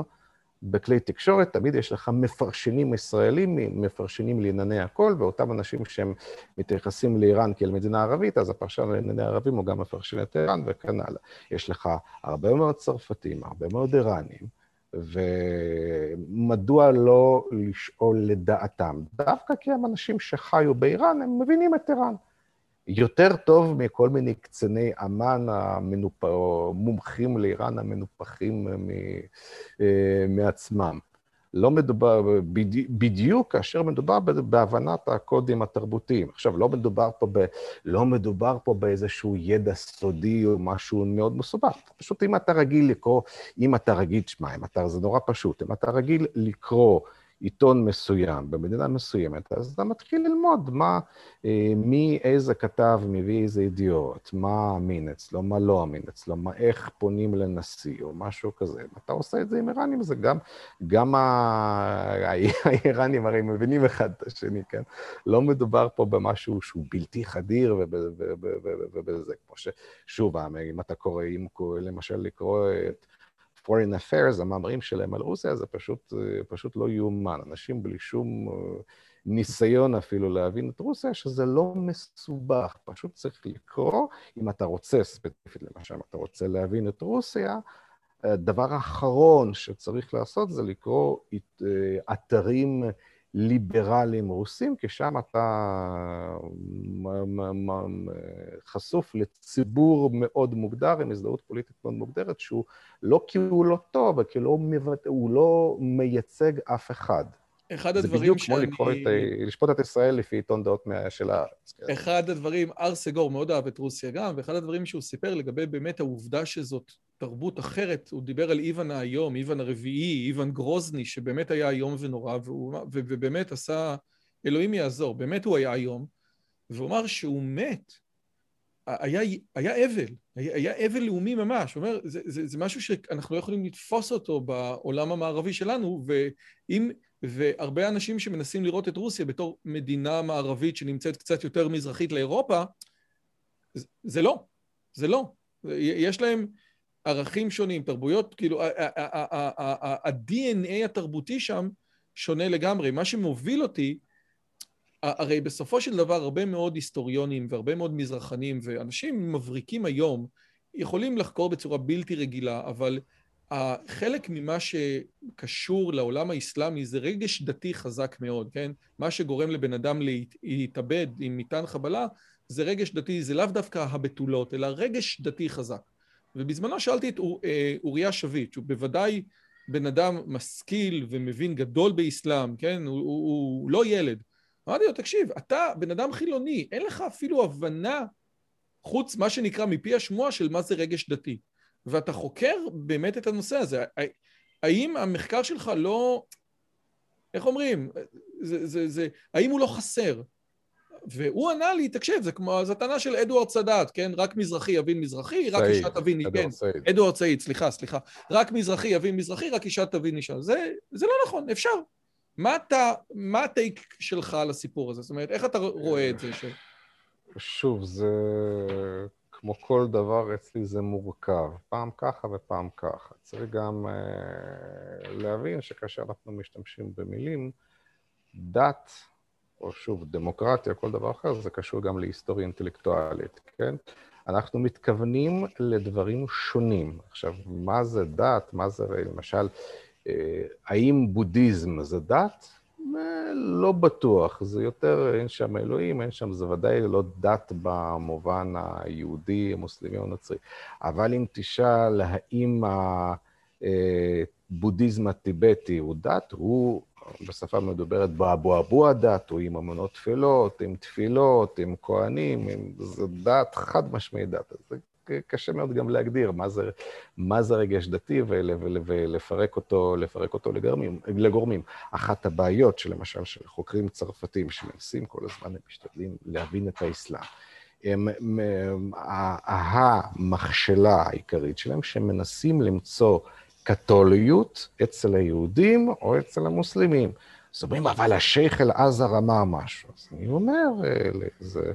S2: בכלי תקשורת, תמיד יש לך מפרשנים ישראלים, מפרשנים לענייני הכל, ואותם אנשים שהם מתייחסים לאיראן כאל מדינה ערבית, אז הפרשן לענייני ערבים הוא גם מפרשן את איראן וכן הלאה. יש לך הרבה מאוד צרפתים, הרבה מאוד איראנים, ומדוע לא לשאול לדעתם? דווקא כי הם אנשים שחיו באיראן, הם מבינים את איראן. יותר טוב מכל מיני קציני אמ"ן המנופ... או מומחים לאיראן המנופחים אה, מעצמם. לא מדובר, בדיוק כאשר מדובר בהבנת הקודים התרבותיים. עכשיו, לא מדובר פה, ב, לא מדובר פה באיזשהו ידע סודי או משהו מאוד מסובך. פשוט אם אתה רגיל לקרוא, אם אתה רגיל, שמע, אם אתה, זה נורא פשוט, אם אתה רגיל לקרוא עיתון מסוים, במדינה מסוימת, אז אתה מתחיל ללמוד מה, אה, מי, איזה כתב מביא איזה ידיעות, מה אמין אצלו, מה לא אמין אצלו, מה, איך פונים לנשיא או משהו כזה. אתה עושה את זה עם איראנים, זה גם, גם האיראנים הרי מבינים אחד את השני, כן? לא מדובר פה במשהו שהוא בלתי חדיר ובזה, כמו ששוב, אם אתה קורא, אם למשל לקרוא את... foreign affairs, המאמרים שלהם על רוסיה, זה פשוט, פשוט לא יאומן. אנשים בלי שום אה, ניסיון אפילו להבין את רוסיה, שזה לא מסובך. פשוט צריך לקרוא, אם אתה רוצה, ספציפית למשל, אם אתה רוצה להבין את רוסיה, הדבר האחרון שצריך לעשות זה לקרוא אה, אתרים ליברליים רוסים, כי שם אתה חשוף לציבור מאוד מוגדר, עם הזדהות פוליטית מאוד מוגדרת, שהוא לא כי הוא לא טוב, כי לא. הוא לא מייצג אף אחד.
S1: אחד הדברים
S2: שאני... זה בדיוק כמו לשפוט את ישראל לפי עיתון דעות של הארץ.
S1: אחד הדברים, אר סגור מאוד אהב את רוסיה גם, ואחד הדברים שהוא סיפר לגבי באמת העובדה שזאת תרבות אחרת, הוא דיבר על איוון האיום, איוון הרביעי, איוון גרוזני, שבאמת היה איום ונורא, והוא, ובאמת עשה, אלוהים יעזור, באמת הוא היה איום, והוא אמר שהוא מת, היה, היה אבל, היה, היה אבל לאומי ממש, הוא אומר, זה, זה, זה משהו שאנחנו לא יכולים לתפוס אותו בעולם המערבי שלנו, ואם, והרבה אנשים שמנסים לראות את רוסיה בתור מדינה מערבית שנמצאת קצת יותר מזרחית לאירופה, זה, לא, זה לא. יש להם ערכים שונים, תרבויות, כאילו, ה-DNA התרבותי שם שונה לגמרי. מה שמוביל אותי הרי בסופו של דבר הרבה מאוד היסטוריונים והרבה מאוד מזרחנים ואנשים מבריקים היום יכולים לחקור בצורה בלתי רגילה, אבל חלק ממה שקשור לעולם האסלאמי זה רגש דתי חזק מאוד, כן? מה שגורם לבן אדם להתאבד עם מטען חבלה זה רגש דתי, זה לאו דווקא הבתולות, אלא רגש דתי חזק. ובזמנו שאלתי את אה, אוריה שביט, שהוא בוודאי בן אדם משכיל ומבין גדול באסלאם, כן? הוא, הוא, הוא לא ילד. אמרתי לו, תקשיב, אתה בן אדם חילוני, אין לך אפילו הבנה, חוץ מה שנקרא מפי השמועה של מה זה רגש דתי. ואתה חוקר באמת את הנושא הזה. האם המחקר שלך לא... איך אומרים? זה, זה, זה, האם הוא לא חסר? והוא ענה לי, תקשיב, זה כמו, זו הטענה של אדוארד סאדאת, כן? רק מזרחי יבין מזרחי, רק אישה תבין, כן. אדוארד סעיד, סליחה, סליחה. רק מזרחי יבין מזרחי, רק אישה תבין אישה. זה, זה לא נכון, אפשר. מה אתה, מה הטייק שלך על הסיפור הזה? זאת אומרת, איך אתה רואה את זה? ש...
S2: שוב, זה כמו כל דבר אצלי זה מורכב, פעם ככה ופעם ככה. צריך גם uh, להבין שכאשר אנחנו משתמשים במילים, דת, או שוב, דמוקרטיה, כל דבר אחר, זה קשור גם להיסטוריה אינטלקטואלית, כן? אנחנו מתכוונים לדברים שונים. עכשיו, מה זה דת? מה זה, למשל, אה, האם בודהיזם זה דת? אה, לא בטוח, זה יותר, אין שם אלוהים, אין שם, זה ודאי לא דת במובן היהודי, המוסלמי או הנוצרי. אבל אם תשאל האם הבודהיזם אה, הטיבטי הוא דת, הוא בשפה מדוברת באבו אבו הדת, הוא עם אמונות תפילות, עם תפילות, עם כהנים, עם... זה דת, חד משמעי דת. זה קשה מאוד גם להגדיר מה זה, מה זה רגש דתי ול, ול, ולפרק אותו, אותו לגורמים, לגורמים. אחת הבעיות שלמשל של חוקרים צרפתים שמנסים כל הזמן, הם משתדלים להבין את האסלאם. הם, הם, המכשלה העיקרית שלהם, שהם מנסים למצוא קתוליות אצל היהודים או אצל המוסלמים. אז אומרים, אבל השייח אל-עזר אמר משהו. אז אני אומר, אה, זה...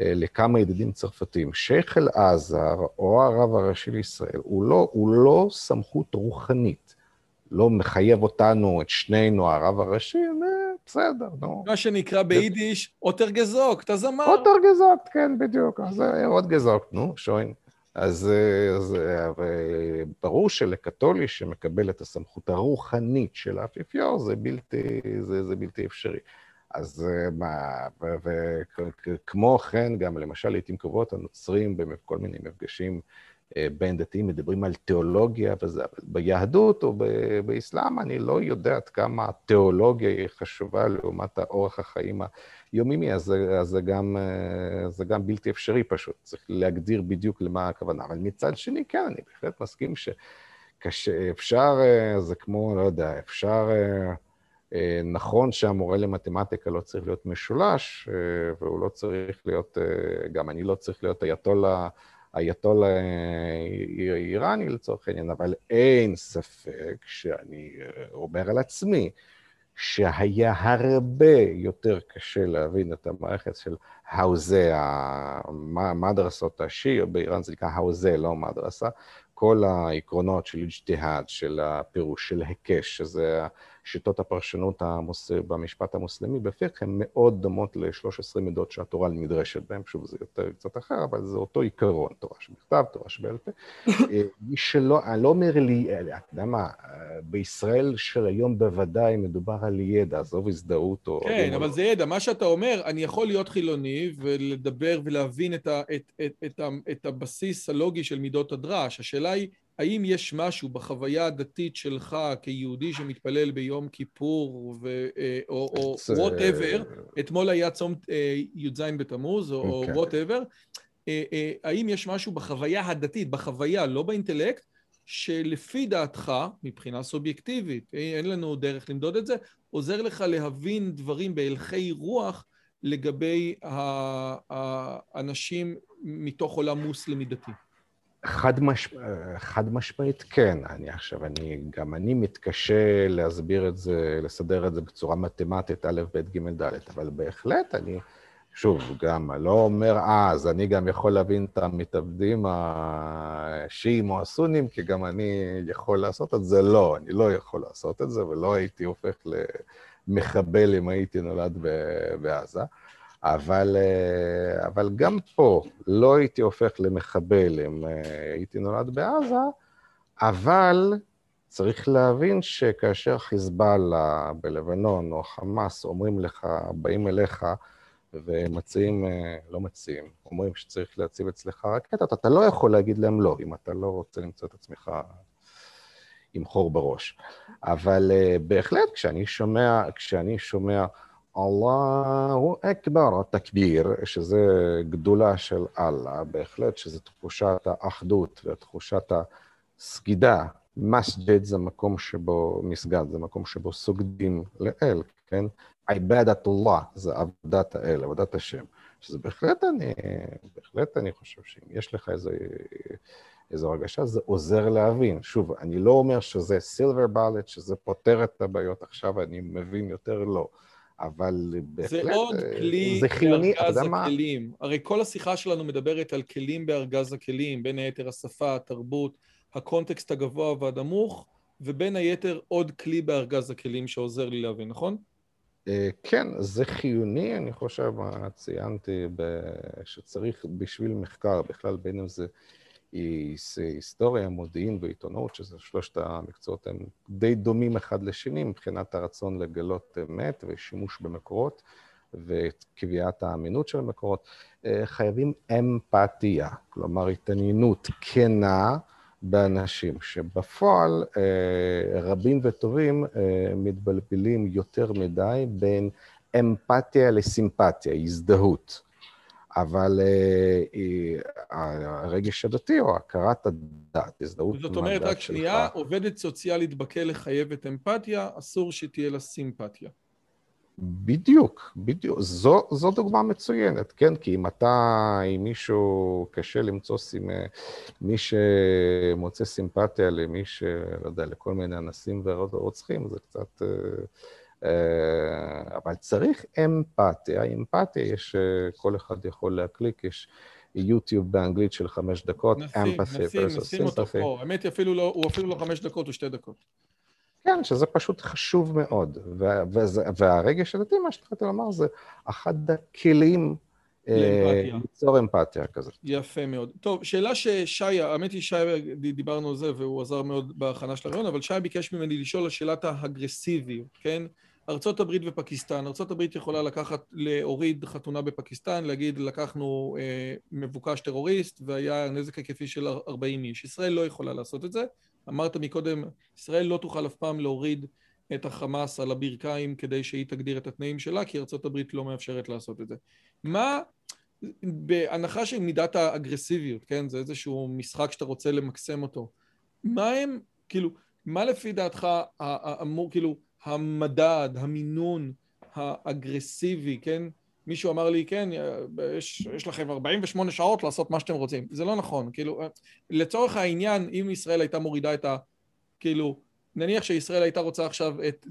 S2: אה, לכמה ידידים צרפתים, שייח' אל-עזר או הרב הראשי לישראל, הוא לא, הוא לא סמכות רוחנית. לא מחייב אותנו, את שנינו, הרב הראשי, בסדר, נו.
S1: מה שנקרא ביידיש, אוטר גזוק, אתה זמר.
S2: אוטר גזוק, כן, בדיוק. אז עוד גזוק, נו, שוין. אז, אז ברור שלקתולי שמקבל את הסמכות הרוחנית של האפיפיור, זה בלתי, זה, זה בלתי אפשרי. אז אה, מה, וכמו כן, גם למשל, לעיתים קרובות הנוצרים בכל מיני מפגשים אה, בין דתיים מדברים על תיאולוגיה וזה, ביהדות או באסלאם אני לא יודע עד כמה התיאולוגיה היא חשובה לעומת האורח החיים היומיומי, אז, אז זה, גם, אה, זה גם בלתי אפשרי פשוט, צריך להגדיר בדיוק למה הכוונה. אבל מצד שני, כן, אני בהחלט מסכים שקשה, אפשר, זה כמו, לא יודע, אפשר... אה, נכון שהמורה למתמטיקה לא צריך להיות משולש, אה, והוא לא צריך להיות, אה, גם אני לא צריך להיות אייתולה, אייתולה איראני לצורך העניין, אבל אין ספק שאני אומר על עצמי, שהיה הרבה יותר קשה להבין את המערכת של האוזה, המדרסות השיעי, באיראן זה נקרא האוזה, לא מדרסה, כל העקרונות של אג'תיהאד, של הפירוש, של היקש, שזה שיטות הפרשנות המוס... במשפט המוסלמי בפיק הן מאוד דומות ל-13 מידות שהתורה נדרשת בהן, שוב זה יותר קצת אחר, אבל זה אותו עיקרון, תורה שבכתב, תורה שבעל פה. אה, מי שלא, אני לא אומר לי, אה, אתה יודע מה, אה, בישראל של היום בוודאי מדובר על ידע, עזוב הזדהות או...
S1: כן, אבל זה ידע, מה שאתה אומר, אני יכול להיות חילוני ולדבר ולהבין את, ה, את, את, את, את, את הבסיס הלוגי של מידות הדרש, השאלה היא האם יש משהו בחוויה הדתית שלך כיהודי שמתפלל ביום כיפור ו... אה, או whatever, אתמול היה צום י"ז בתמוז או whatever, אוקיי. האם יש משהו בחוויה הדתית, בחוויה, לא באינטלקט, שלפי דעתך, מבחינה סובייקטיבית, אין לנו דרך למדוד את זה, עוזר לך להבין דברים בהלכי רוח לגבי האנשים מתוך עולם מוסלמי דתי.
S2: חד, מש... חד משמעית כן. אני עכשיו, אני, גם אני מתקשה להסביר את זה, לסדר את זה בצורה מתמטית, א', ב', ג', ד', אבל בהחלט אני, שוב, גם לא אומר, אה, אז אני גם יכול להבין את המתאבדים השיעים או הסונים, כי גם אני יכול לעשות את זה. לא, אני לא יכול לעשות את זה, ולא הייתי הופך למחבל אם הייתי נולד בעזה. אבל, אה, אבל גם פה לא הייתי הופך למחבל אם אה, הייתי נולד בעזה, אבל צריך להבין שכאשר חיזבאללה בלבנון או חמאס אומרים לך, באים אליך ומציעים, אה, לא מציעים, אומרים שצריך להציב אצלך רקטות, אתה לא יכול להגיד להם לא, אם אתה לא רוצה למצוא את עצמך עם חור בראש. אבל בהחלט, כשאני שומע, כשאני שומע אללהו אכבר, התקביר, שזה גדולה של אללה, בהחלט שזה תחושת האחדות ותחושת הסגידה. מסג'ד זה מקום שבו, מסגד זה מקום שבו סוגדים לאל, כן? עיבדת אללה זה עבודת האל, עבודת השם. שזה בהחלט אני, בהחלט אני חושב שאם יש לך איזה, איזו הרגשה, זה עוזר להבין. שוב, אני לא אומר שזה סילבר בלט, שזה פותר את הבעיות עכשיו, אני מבין יותר, לא. אבל בהחלט,
S1: זה עוד אה, כלי זה חיוני, בארגז הכלים. הרי כל השיחה שלנו מדברת על כלים בארגז הכלים, בין היתר השפה, התרבות, הקונטקסט הגבוה והנמוך, ובין היתר עוד כלי בארגז הכלים שעוזר לי להבין, נכון?
S2: אה, כן, זה חיוני, אני חושב, ציינתי שצריך בשביל מחקר, בכלל בין אם זה היסטוריה, מודיעין ועיתונות, שזה שלושת המקצועות הם די דומים אחד לשני מבחינת הרצון לגלות אמת ושימוש במקורות וקביעת האמינות של המקורות, אה, חייבים אמפתיה, כלומר התעניינות כנה באנשים, שבפועל אה, רבים וטובים אה, מתבלבלים יותר מדי בין אמפתיה לסימפתיה, הזדהות. אבל uh, הרגש הדתי או הכרת הדת, הזדהות
S1: עם הדת שלך. זאת אומרת, רק שנייה, עובדת סוציאלית בכלא חייבת אמפתיה, אסור שתהיה לה סימפתיה.
S2: בדיוק, בדיוק. זו, זו דוגמה מצוינת, כן? כי אם אתה, אם מישהו, קשה למצוא, סימ... מי שמוצא סימפתיה למי ש... לא יודע, לכל מיני אנסים ורוצחים, זה קצת... אה, אבל צריך אמפתיה, אמפתיה יש, אה, כל אחד יכול להקליק, יש יוטיוב באנגלית של חמש דקות,
S1: אמפתיה נשים, נשים אותו פה, האמת היא אפילו לא, הוא אפילו לא חמש דקות, הוא שתי דקות.
S2: כן, שזה פשוט חשוב מאוד, והרגש הדתי, מה שהתחלתי לומר, זה אחד הכלים אה, ליצור אמפתיה כזאת.
S1: יפה מאוד. טוב, שאלה ששי, האמת היא שי, דיברנו על זה והוא עזר מאוד בהכנה של הרעיון, אבל שי ביקש ממני לשאול על שאלת האגרסיביות, כן? ארה"ב ופקיסטן, ארה"ב יכולה לקחת, להוריד חתונה בפקיסטן, להגיד לקחנו אה, מבוקש טרוריסט והיה נזק היקפי של 40 איש. ישראל לא יכולה לעשות את זה. אמרת מקודם, ישראל לא תוכל אף פעם להוריד את החמאס על הברכיים כדי שהיא תגדיר את התנאים שלה, כי ארה"ב לא מאפשרת לעשות את זה. מה, בהנחה של מידת האגרסיביות, כן? זה איזשהו משחק שאתה רוצה למקסם אותו. מה הם, כאילו, מה לפי דעתך אמור, כאילו, המדד, המינון האגרסיבי, כן? מישהו אמר לי, כן, יש, יש לכם 48 שעות לעשות מה שאתם רוצים. זה לא נכון, כאילו, לצורך העניין, אם ישראל הייתה מורידה את ה... כאילו, נניח שישראל הייתה רוצה עכשיו את,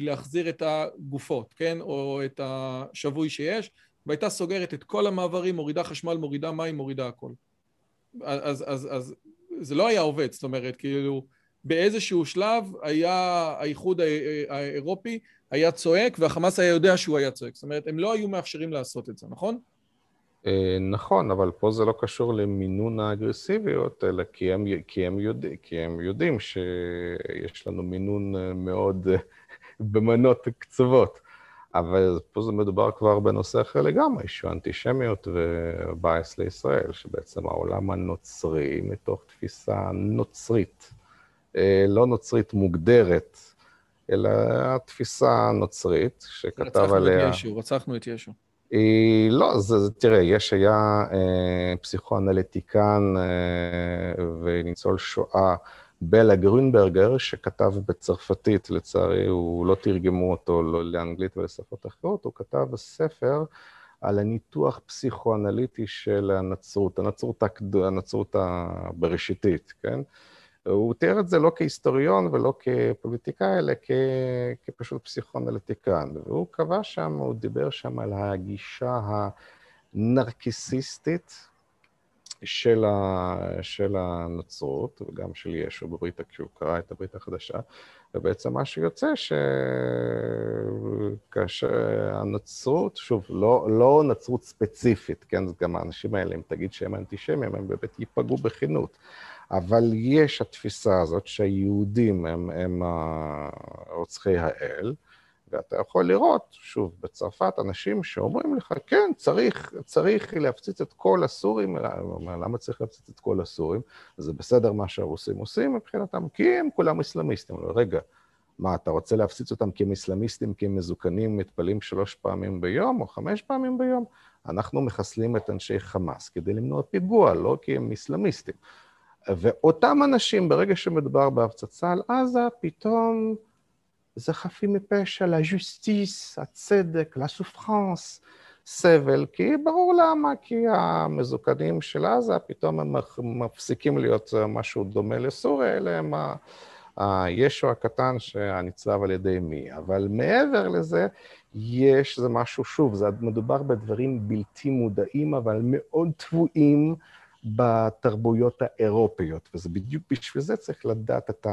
S1: להחזיר את הגופות, כן? או את השבוי שיש, והייתה סוגרת את כל המעברים, מורידה חשמל, מורידה מים, מורידה הכל. אז, אז, אז זה לא היה עובד, זאת אומרת, כאילו, באיזשהו שלב היה האיחוד האירופי היה צועק והחמאס היה יודע שהוא היה צועק. זאת אומרת, הם לא היו מאפשרים לעשות את זה, נכון?
S2: אה, נכון, אבל פה זה לא קשור למינון האגרסיביות, אלא כי הם, כי הם, יודע, כי הם יודעים שיש לנו מינון מאוד במנות קצובות. אבל פה זה מדובר כבר בנושא אחר לגמרי, שהוא אנטישמיות ובייס לישראל, שבעצם העולם הנוצרי, מתוך תפיסה נוצרית, אה, לא נוצרית מוגדרת, אלא התפיסה הנוצרית, שכתב עליה...
S1: רצחנו את ישו, רצחנו את ישו.
S2: היא, לא, זה, זה, תראה, יש היה אה, פסיכואנליטיקן אה, וניצול שואה, בלה גרונברגר, שכתב בצרפתית, לצערי, הוא לא תרגמו אותו לא לאנגלית ולשפות אחרות, הוא כתב ספר על הניתוח פסיכואנליטי של הנצרות, הנצרות, הנצרות הבראשיתית, כן? הוא תיאר את זה לא כהיסטוריון ולא כפוליטיקאי, אלא כ... כפשוט פסיכואנליטיקן. והוא קבע שם, הוא דיבר שם על הגישה הנרקיסיסטית של, ה... של הנצרות, וגם של ישו בברית, כשהוא קרא את הברית החדשה, ובעצם מה שיוצא שכאשר הנצרות, שוב, לא, לא נצרות ספציפית, כן, גם האנשים האלה, אם תגיד שהם אנטישמים, הם באמת ייפגעו בכנות. אבל יש התפיסה הזאת שהיהודים הם, הם רוצחי האל, ואתה יכול לראות, שוב, בצרפת, אנשים שאומרים לך, כן, צריך, צריך להפציץ את כל הסורים, למה צריך להפציץ את כל הסורים? זה בסדר מה שהרוסים עושים מבחינתם, כי הם כולם אסלאמיסטים. רגע, מה, אתה רוצה להפציץ אותם כי הם אסלאמיסטים, כי הם מזוקנים, מתפללים שלוש פעמים ביום או חמש פעמים ביום? אנחנו מחסלים את אנשי חמאס כדי למנוע פיגוע, לא כי הם אסלאמיסטים. ואותם אנשים, ברגע שמדובר בהפצצה על עזה, פתאום זה חפים מפשע, לג'וסטיס, הצדק, לסופרנס, סבל, כי ברור למה, כי המזוקנים של עזה, פתאום הם מפסיקים להיות משהו דומה לסוריה, אלה הם הישו הקטן שהנצלב על ידי מי. אבל מעבר לזה, יש, זה משהו, שוב, זה מדובר בדברים בלתי מודעים, אבל מאוד טבועים. בתרבויות האירופיות, וזה בדיוק בשביל זה צריך לדעת את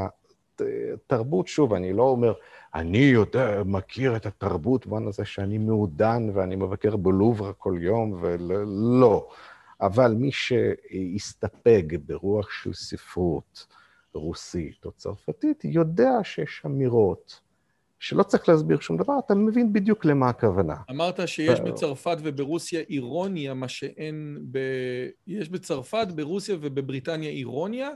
S2: התרבות. שוב, אני לא אומר, אני יודע, מכיר את התרבות במובן הזה שאני מעודן ואני מבקר בלובר כל יום, ולא. אבל מי שיסתפק ברוח של ספרות רוסית או צרפתית, יודע שיש אמירות שלא צריך להסביר שום דבר, אתה מבין בדיוק למה הכוונה.
S1: אמרת שיש בצרפת וברוסיה אירוניה, מה שאין ב... יש בצרפת, ברוסיה ובבריטניה אירוניה,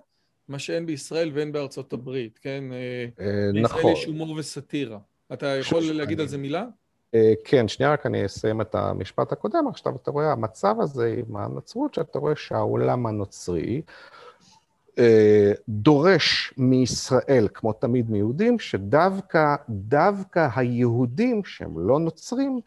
S1: מה שאין בישראל ואין בארצות הברית, כן?
S2: אה, נכון. בישראל
S1: יש הומור וסאטירה. אתה יכול להגיד על זה מילה?
S2: אה, כן, שנייה רק אני אסיים את המשפט הקודם. עכשיו אתה רואה, המצב הזה עם הנצרות, שאתה רואה שהעולם הנוצרי, אה, דורש מישראל, כמו תמיד מיהודים, שדווקא דווקא היהודים שהם לא נוצרים,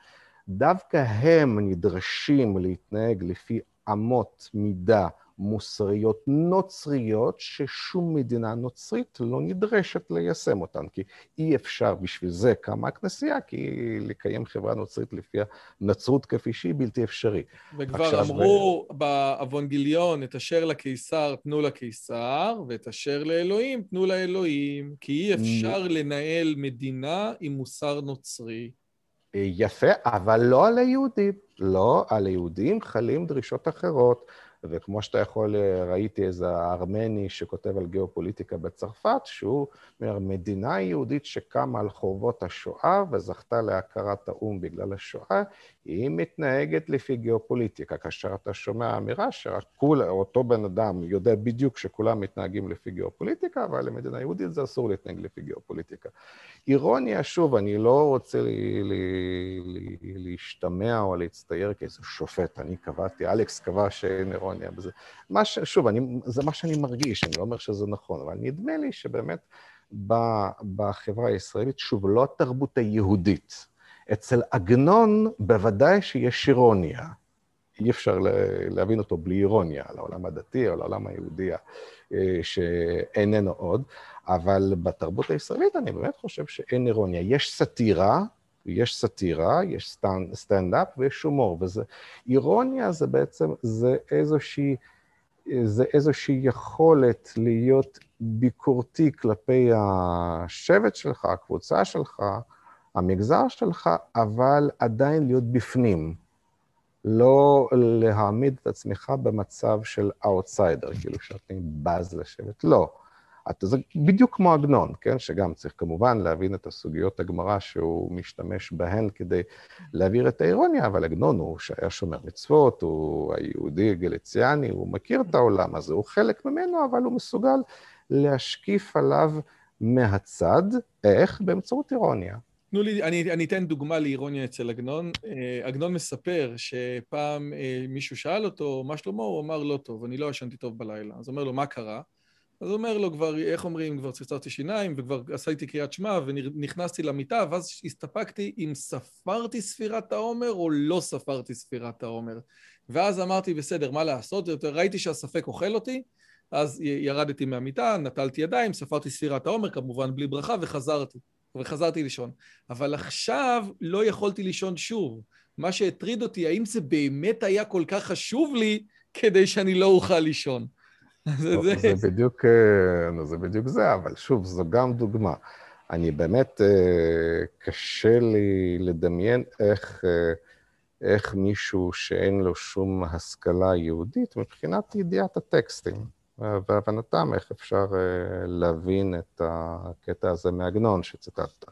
S2: דווקא הם נדרשים להתנהג לפי אמות מידה מוסריות נוצריות, ששום מדינה נוצרית לא נדרשת ליישם אותן, כי אי אפשר, בשביל זה קמה הכנסייה, כי לקיים חברה נוצרית לפי הנצרות כפי שהיא בלתי אפשרי.
S1: וכבר עכשיו, אמרו ו... באבונגיליון, את אשר לקיסר תנו לקיסר, ואת אשר לאלוהים תנו לאלוהים, כי אי אפשר לנהל מדינה עם מוסר נוצרי.
S2: יפה, אבל לא על היהודים. לא, על היהודים חלים דרישות אחרות. וכמו שאתה יכול, ראיתי איזה ארמני שכותב על גיאופוליטיקה בצרפת, שהוא אומר, מדינה יהודית שקמה על חורבות השואה וזכתה להכרת האו"ם בגלל השואה, היא מתנהגת לפי גיאופוליטיקה. כאשר אתה שומע אמירה שאותו בן אדם יודע בדיוק שכולם מתנהגים לפי גיאופוליטיקה, אבל למדינה יהודית זה אסור להתנהג לפי גיאופוליטיקה. אירוניה, שוב, אני לא רוצה לי, לי, לי, להשתמע או להצטייר כאיזה שופט, אני קבעתי, אלכס קבע שאין אירוניה בזה. מה ש... שוב, אני, זה מה שאני מרגיש, אני לא אומר שזה נכון, אבל נדמה לי שבאמת בחברה הישראלית, שוב, לא התרבות היהודית. אצל עגנון בוודאי שיש אירוניה. אי אפשר להבין אותו בלי אירוניה, על העולם הדתי או על העולם היהודי אה, שאיננו עוד, אבל בתרבות הישראלית אני באמת חושב שאין אירוניה. יש סאטירה, יש סאטירה, יש סטנדאפ ויש הומור, וזה... אירוניה זה בעצם, זה איזושהי, זה איזושהי יכולת להיות ביקורתי כלפי השבט שלך, הקבוצה שלך, המגזר שלך, אבל עדיין להיות בפנים. לא להעמיד את עצמך במצב של אאוטסיידר, כאילו שאני בז לשבט, לא. זה בדיוק כמו עגנון, כן? שגם צריך כמובן להבין את הסוגיות הגמרא שהוא משתמש בהן כדי להעביר את האירוניה, אבל עגנון הוא שהיה שומר מצוות, הוא היהודי גלציאני, הוא מכיר את העולם הזה, הוא חלק ממנו, אבל הוא מסוגל להשקיף עליו מהצד, איך? באמצעות אירוניה.
S1: תנו לי, אני, אני אתן דוגמה לאירוניה אצל עגנון. אה, עגנון מספר שפעם אה, מישהו שאל אותו, מה שלמה? הוא אמר, לא טוב, אני לא ישנתי טוב בלילה. אז אומר לו, מה קרה? אז הוא אומר לו, כבר, איך אומרים, כבר צצרתי שיניים, וכבר עשיתי קריאת שמע, ונכנסתי למיטה, ואז הסתפקתי אם ספרתי ספירת העומר או לא ספרתי ספירת העומר. ואז אמרתי, בסדר, מה לעשות? ראיתי שהספק אוכל אותי, אז ירדתי מהמיטה, נטלתי ידיים, ספרתי ספירת העומר, כמובן בלי ברכה, וחזרתי. וחזרתי לישון. אבל עכשיו לא יכולתי לישון שוב. מה שהטריד אותי, האם זה באמת היה כל כך חשוב לי כדי שאני לא אוכל לישון?
S2: זה, זה... זה, בדיוק, אה, זה בדיוק זה, אבל שוב, זו גם דוגמה. אני באמת, אה, קשה לי לדמיין איך, אה, איך מישהו שאין לו שום השכלה יהודית מבחינת ידיעת הטקסטים. והבנתם איך אפשר אה, להבין את הקטע הזה מעגנון שציטטת.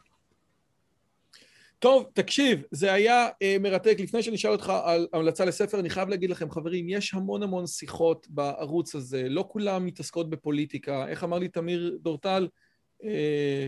S1: טוב, תקשיב, זה היה uh, מרתק. לפני שאני אשאל אותך על המלצה לספר, אני חייב להגיד לכם, חברים, יש המון המון שיחות בערוץ הזה, לא כולם מתעסקות בפוליטיקה. איך אמר לי תמיר דורטל, uh,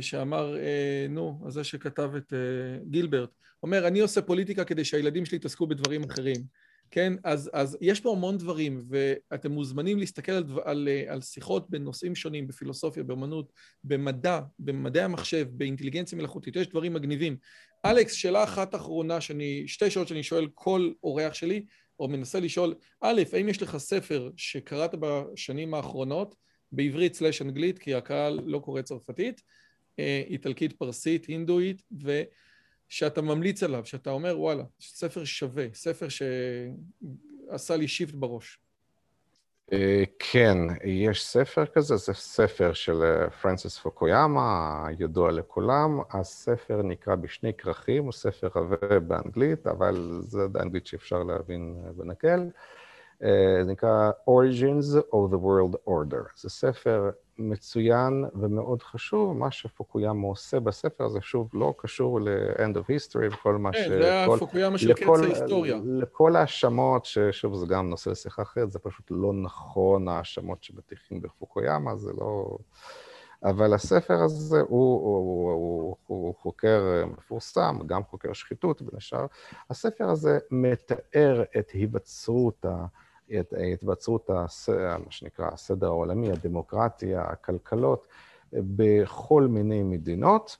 S1: שאמר, uh, נו, זה שכתב את uh, גילברט, אומר, אני עושה פוליטיקה כדי שהילדים שלי יתעסקו בדברים אחרים. כן? אז, אז יש פה המון דברים, ואתם מוזמנים להסתכל על, על, על שיחות בנושאים שונים, בפילוסופיה, באמנות, במדע, במדעי המחשב, באינטליגנציה מלאכותית, יש דברים מגניבים. אלכס, שאלה אחת אחרונה, שאני, שתי שאלות שאני שואל כל אורח שלי, או מנסה לשאול, א', האם יש לך ספר שקראת בשנים האחרונות, בעברית slash אנגלית, כי הקהל לא קורא צרפתית, אה, איטלקית, פרסית, הינדואית, ו... שאתה ממליץ עליו, שאתה אומר, וואלה, ספר שווה, ספר שעשה לי shift בראש.
S2: אה, כן, יש ספר כזה, זה ספר של אה, פרנסיס פוקויאמה, ידוע לכולם. הספר נקרא בשני כרכים, הוא ספר עבה באנגלית, אבל זה אנגלית שאפשר להבין בנקל. אה, זה נקרא Origins of the World Order. זה ספר מצוין ומאוד חשוב, מה שפוקויאמה עושה בספר הזה, שוב, לא קשור ל-end of history וכל מה
S1: ש... כן, זה היה פוקויאמה של קץ ההיסטוריה.
S2: לכל ההאשמות, ששוב, זה גם נושא לשיחה אחרת, זה פשוט לא נכון, ההאשמות שמטיחים בפוקויאמה, זה לא... אבל הספר הזה הוא, הוא, הוא, הוא, הוא חוקר מפורסם, גם חוקר שחיתות בין השאר. הספר הזה מתאר את היווצרות ה... את התבצרות, מה שנקרא, הסדר העולמי, הדמוקרטיה, הכלכלות, בכל מיני מדינות,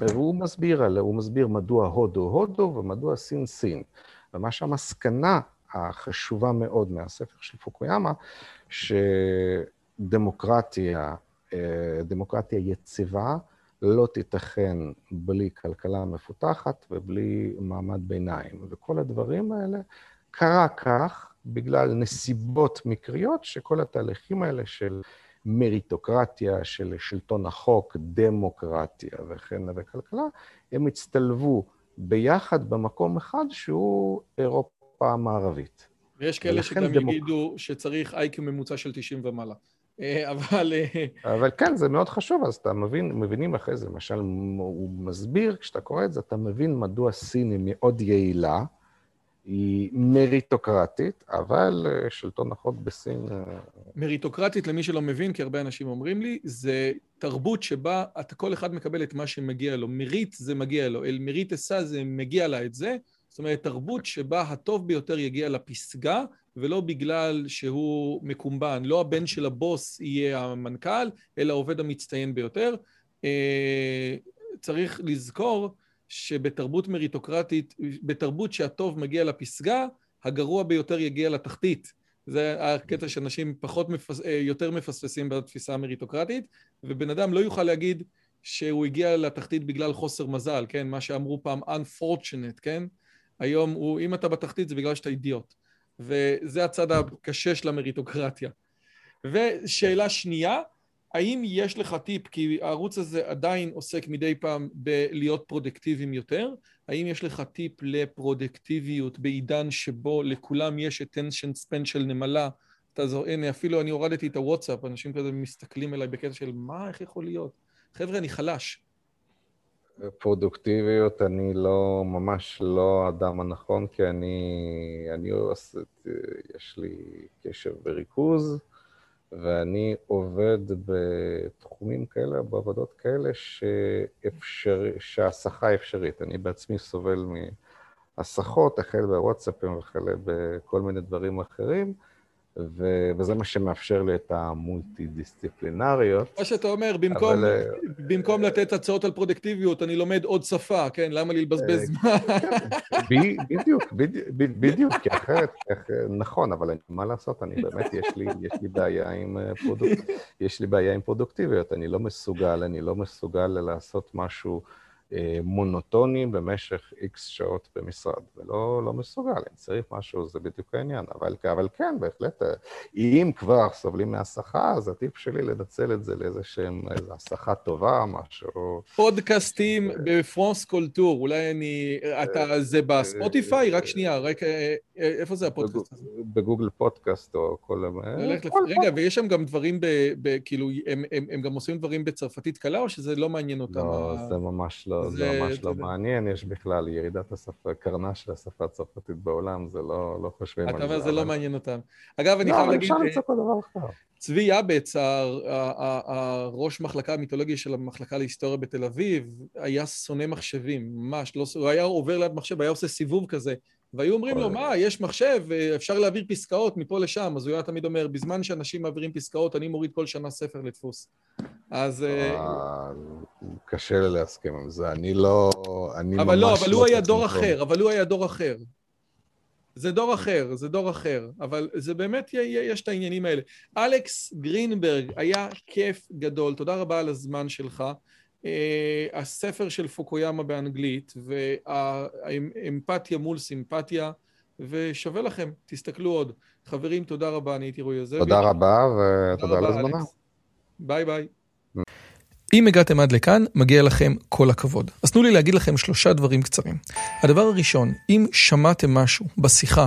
S2: והוא מסביר, הוא מסביר מדוע הודו הודו ומדוע סין סין. ומה שהמסקנה החשובה מאוד מהספר של פוקויאמה, שדמוקרטיה, דמוקרטיה יציבה, לא תיתכן בלי כלכלה מפותחת ובלי מעמד ביניים. וכל הדברים האלה קרה כך בגלל נסיבות מקריות, שכל התהליכים האלה של מריטוקרטיה, של שלטון החוק, דמוקרטיה וכן וכלכלה, הם הצטלבו ביחד במקום אחד שהוא אירופה המערבית.
S1: ויש כאלה שגם דמוק... יגידו שצריך אייקי ממוצע של 90 ומעלה. אה, אבל...
S2: אה, אבל כן, זה מאוד חשוב, אז אתה מבין, מבינים אחרי זה. למשל, הוא מסביר, כשאתה קורא את זה, אתה מבין מדוע סין היא מאוד יעילה, היא מריטוקרטית, אבל אה, שלטון החוק בסין... אה,
S1: מריטוקרטית, למי שלא מבין, כי הרבה אנשים אומרים לי, זה תרבות שבה אתה כל אחד מקבל את מה שמגיע לו. מריט זה מגיע לו, אל מריט אסא זה מגיע לה את זה. זאת אומרת, תרבות שבה הטוב ביותר יגיע לפסגה, ולא בגלל שהוא מקומבן. לא הבן של הבוס יהיה המנכ"ל, אלא העובד המצטיין ביותר. אה, צריך לזכור שבתרבות מריטוקרטית, בתרבות שהטוב מגיע לפסגה, הגרוע ביותר יגיע לתחתית. זה הקטע שאנשים פחות, מפס... אה, יותר מפספסים בתפיסה המריטוקרטית, ובן אדם לא יוכל להגיד שהוא הגיע לתחתית בגלל חוסר מזל, כן? מה שאמרו פעם unfortunate, כן? היום הוא, אם אתה בתחתית זה בגלל שאתה אידיוט. וזה הצד הקשה של המריטוקרטיה. ושאלה שנייה, האם יש לך טיפ, כי הערוץ הזה עדיין עוסק מדי פעם בלהיות פרודוקטיביים יותר, האם יש לך טיפ לפרודוקטיביות בעידן שבו לכולם יש attention span של נמלה הנה, אפילו אני הורדתי את הוואטסאפ, אנשים כזה מסתכלים אליי בקטע של מה, איך יכול להיות? חבר'ה, אני חלש.
S2: פרודוקטיביות, אני לא, ממש לא האדם הנכון, כי אני, אני עושה, יש לי קשב וריכוז, ואני עובד בתחומים כאלה, בעבודות כאלה, שאפשר, שההסחה אפשרית. אני בעצמי סובל מהסחות, החל בוואטסאפים וכאלה בכל מיני דברים אחרים. ו- וזה מה שמאפשר לי את המולטי-דיסציפלינריות.
S1: מה שאתה אומר, במקום, אבל... אה, במקום לתת הצעות על פרודקטיביות, אני לומד עוד שפה, כן? למה לי לבזבז אה, זמן?
S2: בדיוק, בדיוק, כי אחרת, נכון, אבל מה לעשות, אני באמת, יש לי, יש לי בעיה עם אה, פרודוק... יש לי בעיה עם פרודוקטיביות, אני לא מסוגל, אני לא מסוגל לעשות משהו... אה, מונוטונים במשך איקס שעות במשרד, ולא לא מסוגל, אם צריך משהו, זה בדיוק העניין. אבל, אבל כן, בהחלט, אה, אם כבר סובלים מהסחה, אז הטיפ שלי לנצל את זה לאיזה שהם, איזו הסחה טובה, משהו...
S1: פודקאסטים בפרונס קולטור, אולי אני... אתה, זה בספוטיפיי? רק שנייה, רק... אה, איפה זה הפודקאסט הזה?
S2: בגוגל פודקאסט או כל...
S1: רגע, ויש שם גם דברים ב... כאילו, הם גם עושים דברים בצרפתית קלה, או שזה לא מעניין אותם?
S2: לא, זה ממש לא... זה ממש לא מעניין, יש בכלל ירידת השפה, קרנה של השפה הצרפתית בעולם, זה לא, לא חושבים על
S1: זה. אתה אומר, זה לא מעניין אותם. אגב, אני חייב להגיד...
S2: לא, אבל אפשר למצוא כל דבר אחר.
S1: צבי יאבץ, הראש מחלקה המיתולוגי של המחלקה להיסטוריה בתל אביב, היה שונא מחשבים, ממש. לא, הוא היה עובר ליד מחשב, היה עושה סיבוב כזה. והיו אומרים לו, מה, יש מחשב, אפשר להעביר פסקאות מפה לשם. אז הוא היה תמיד אומר, בזמן שאנשים מעבירים פסקאות, אני מוריד כל שנה ספר לדפוס. אז... אה,
S2: אה, קשה לי להסכים עם זה, אני לא... אני
S1: אבל לא, אבל הוא היה דור אחר, אבל הוא היה דור אחר. זה דור אחר, זה דור אחר, אבל זה באמת, יש את העניינים האלה. אלכס גרינברג, היה כיף גדול, תודה רבה על הזמן שלך. אה, הספר של פוקויאמה באנגלית, והאמפתיה מול סימפתיה, ושווה לכם, תסתכלו עוד. חברים, תודה רבה, אני הייתי רועי יוזבי.
S2: תודה רבה, ותודה על הזמנה.
S1: ביי ביי. אם הגעתם עד לכאן, מגיע לכם כל הכבוד. אז תנו לי להגיד לכם שלושה דברים קצרים. הדבר הראשון, אם שמעתם משהו בשיחה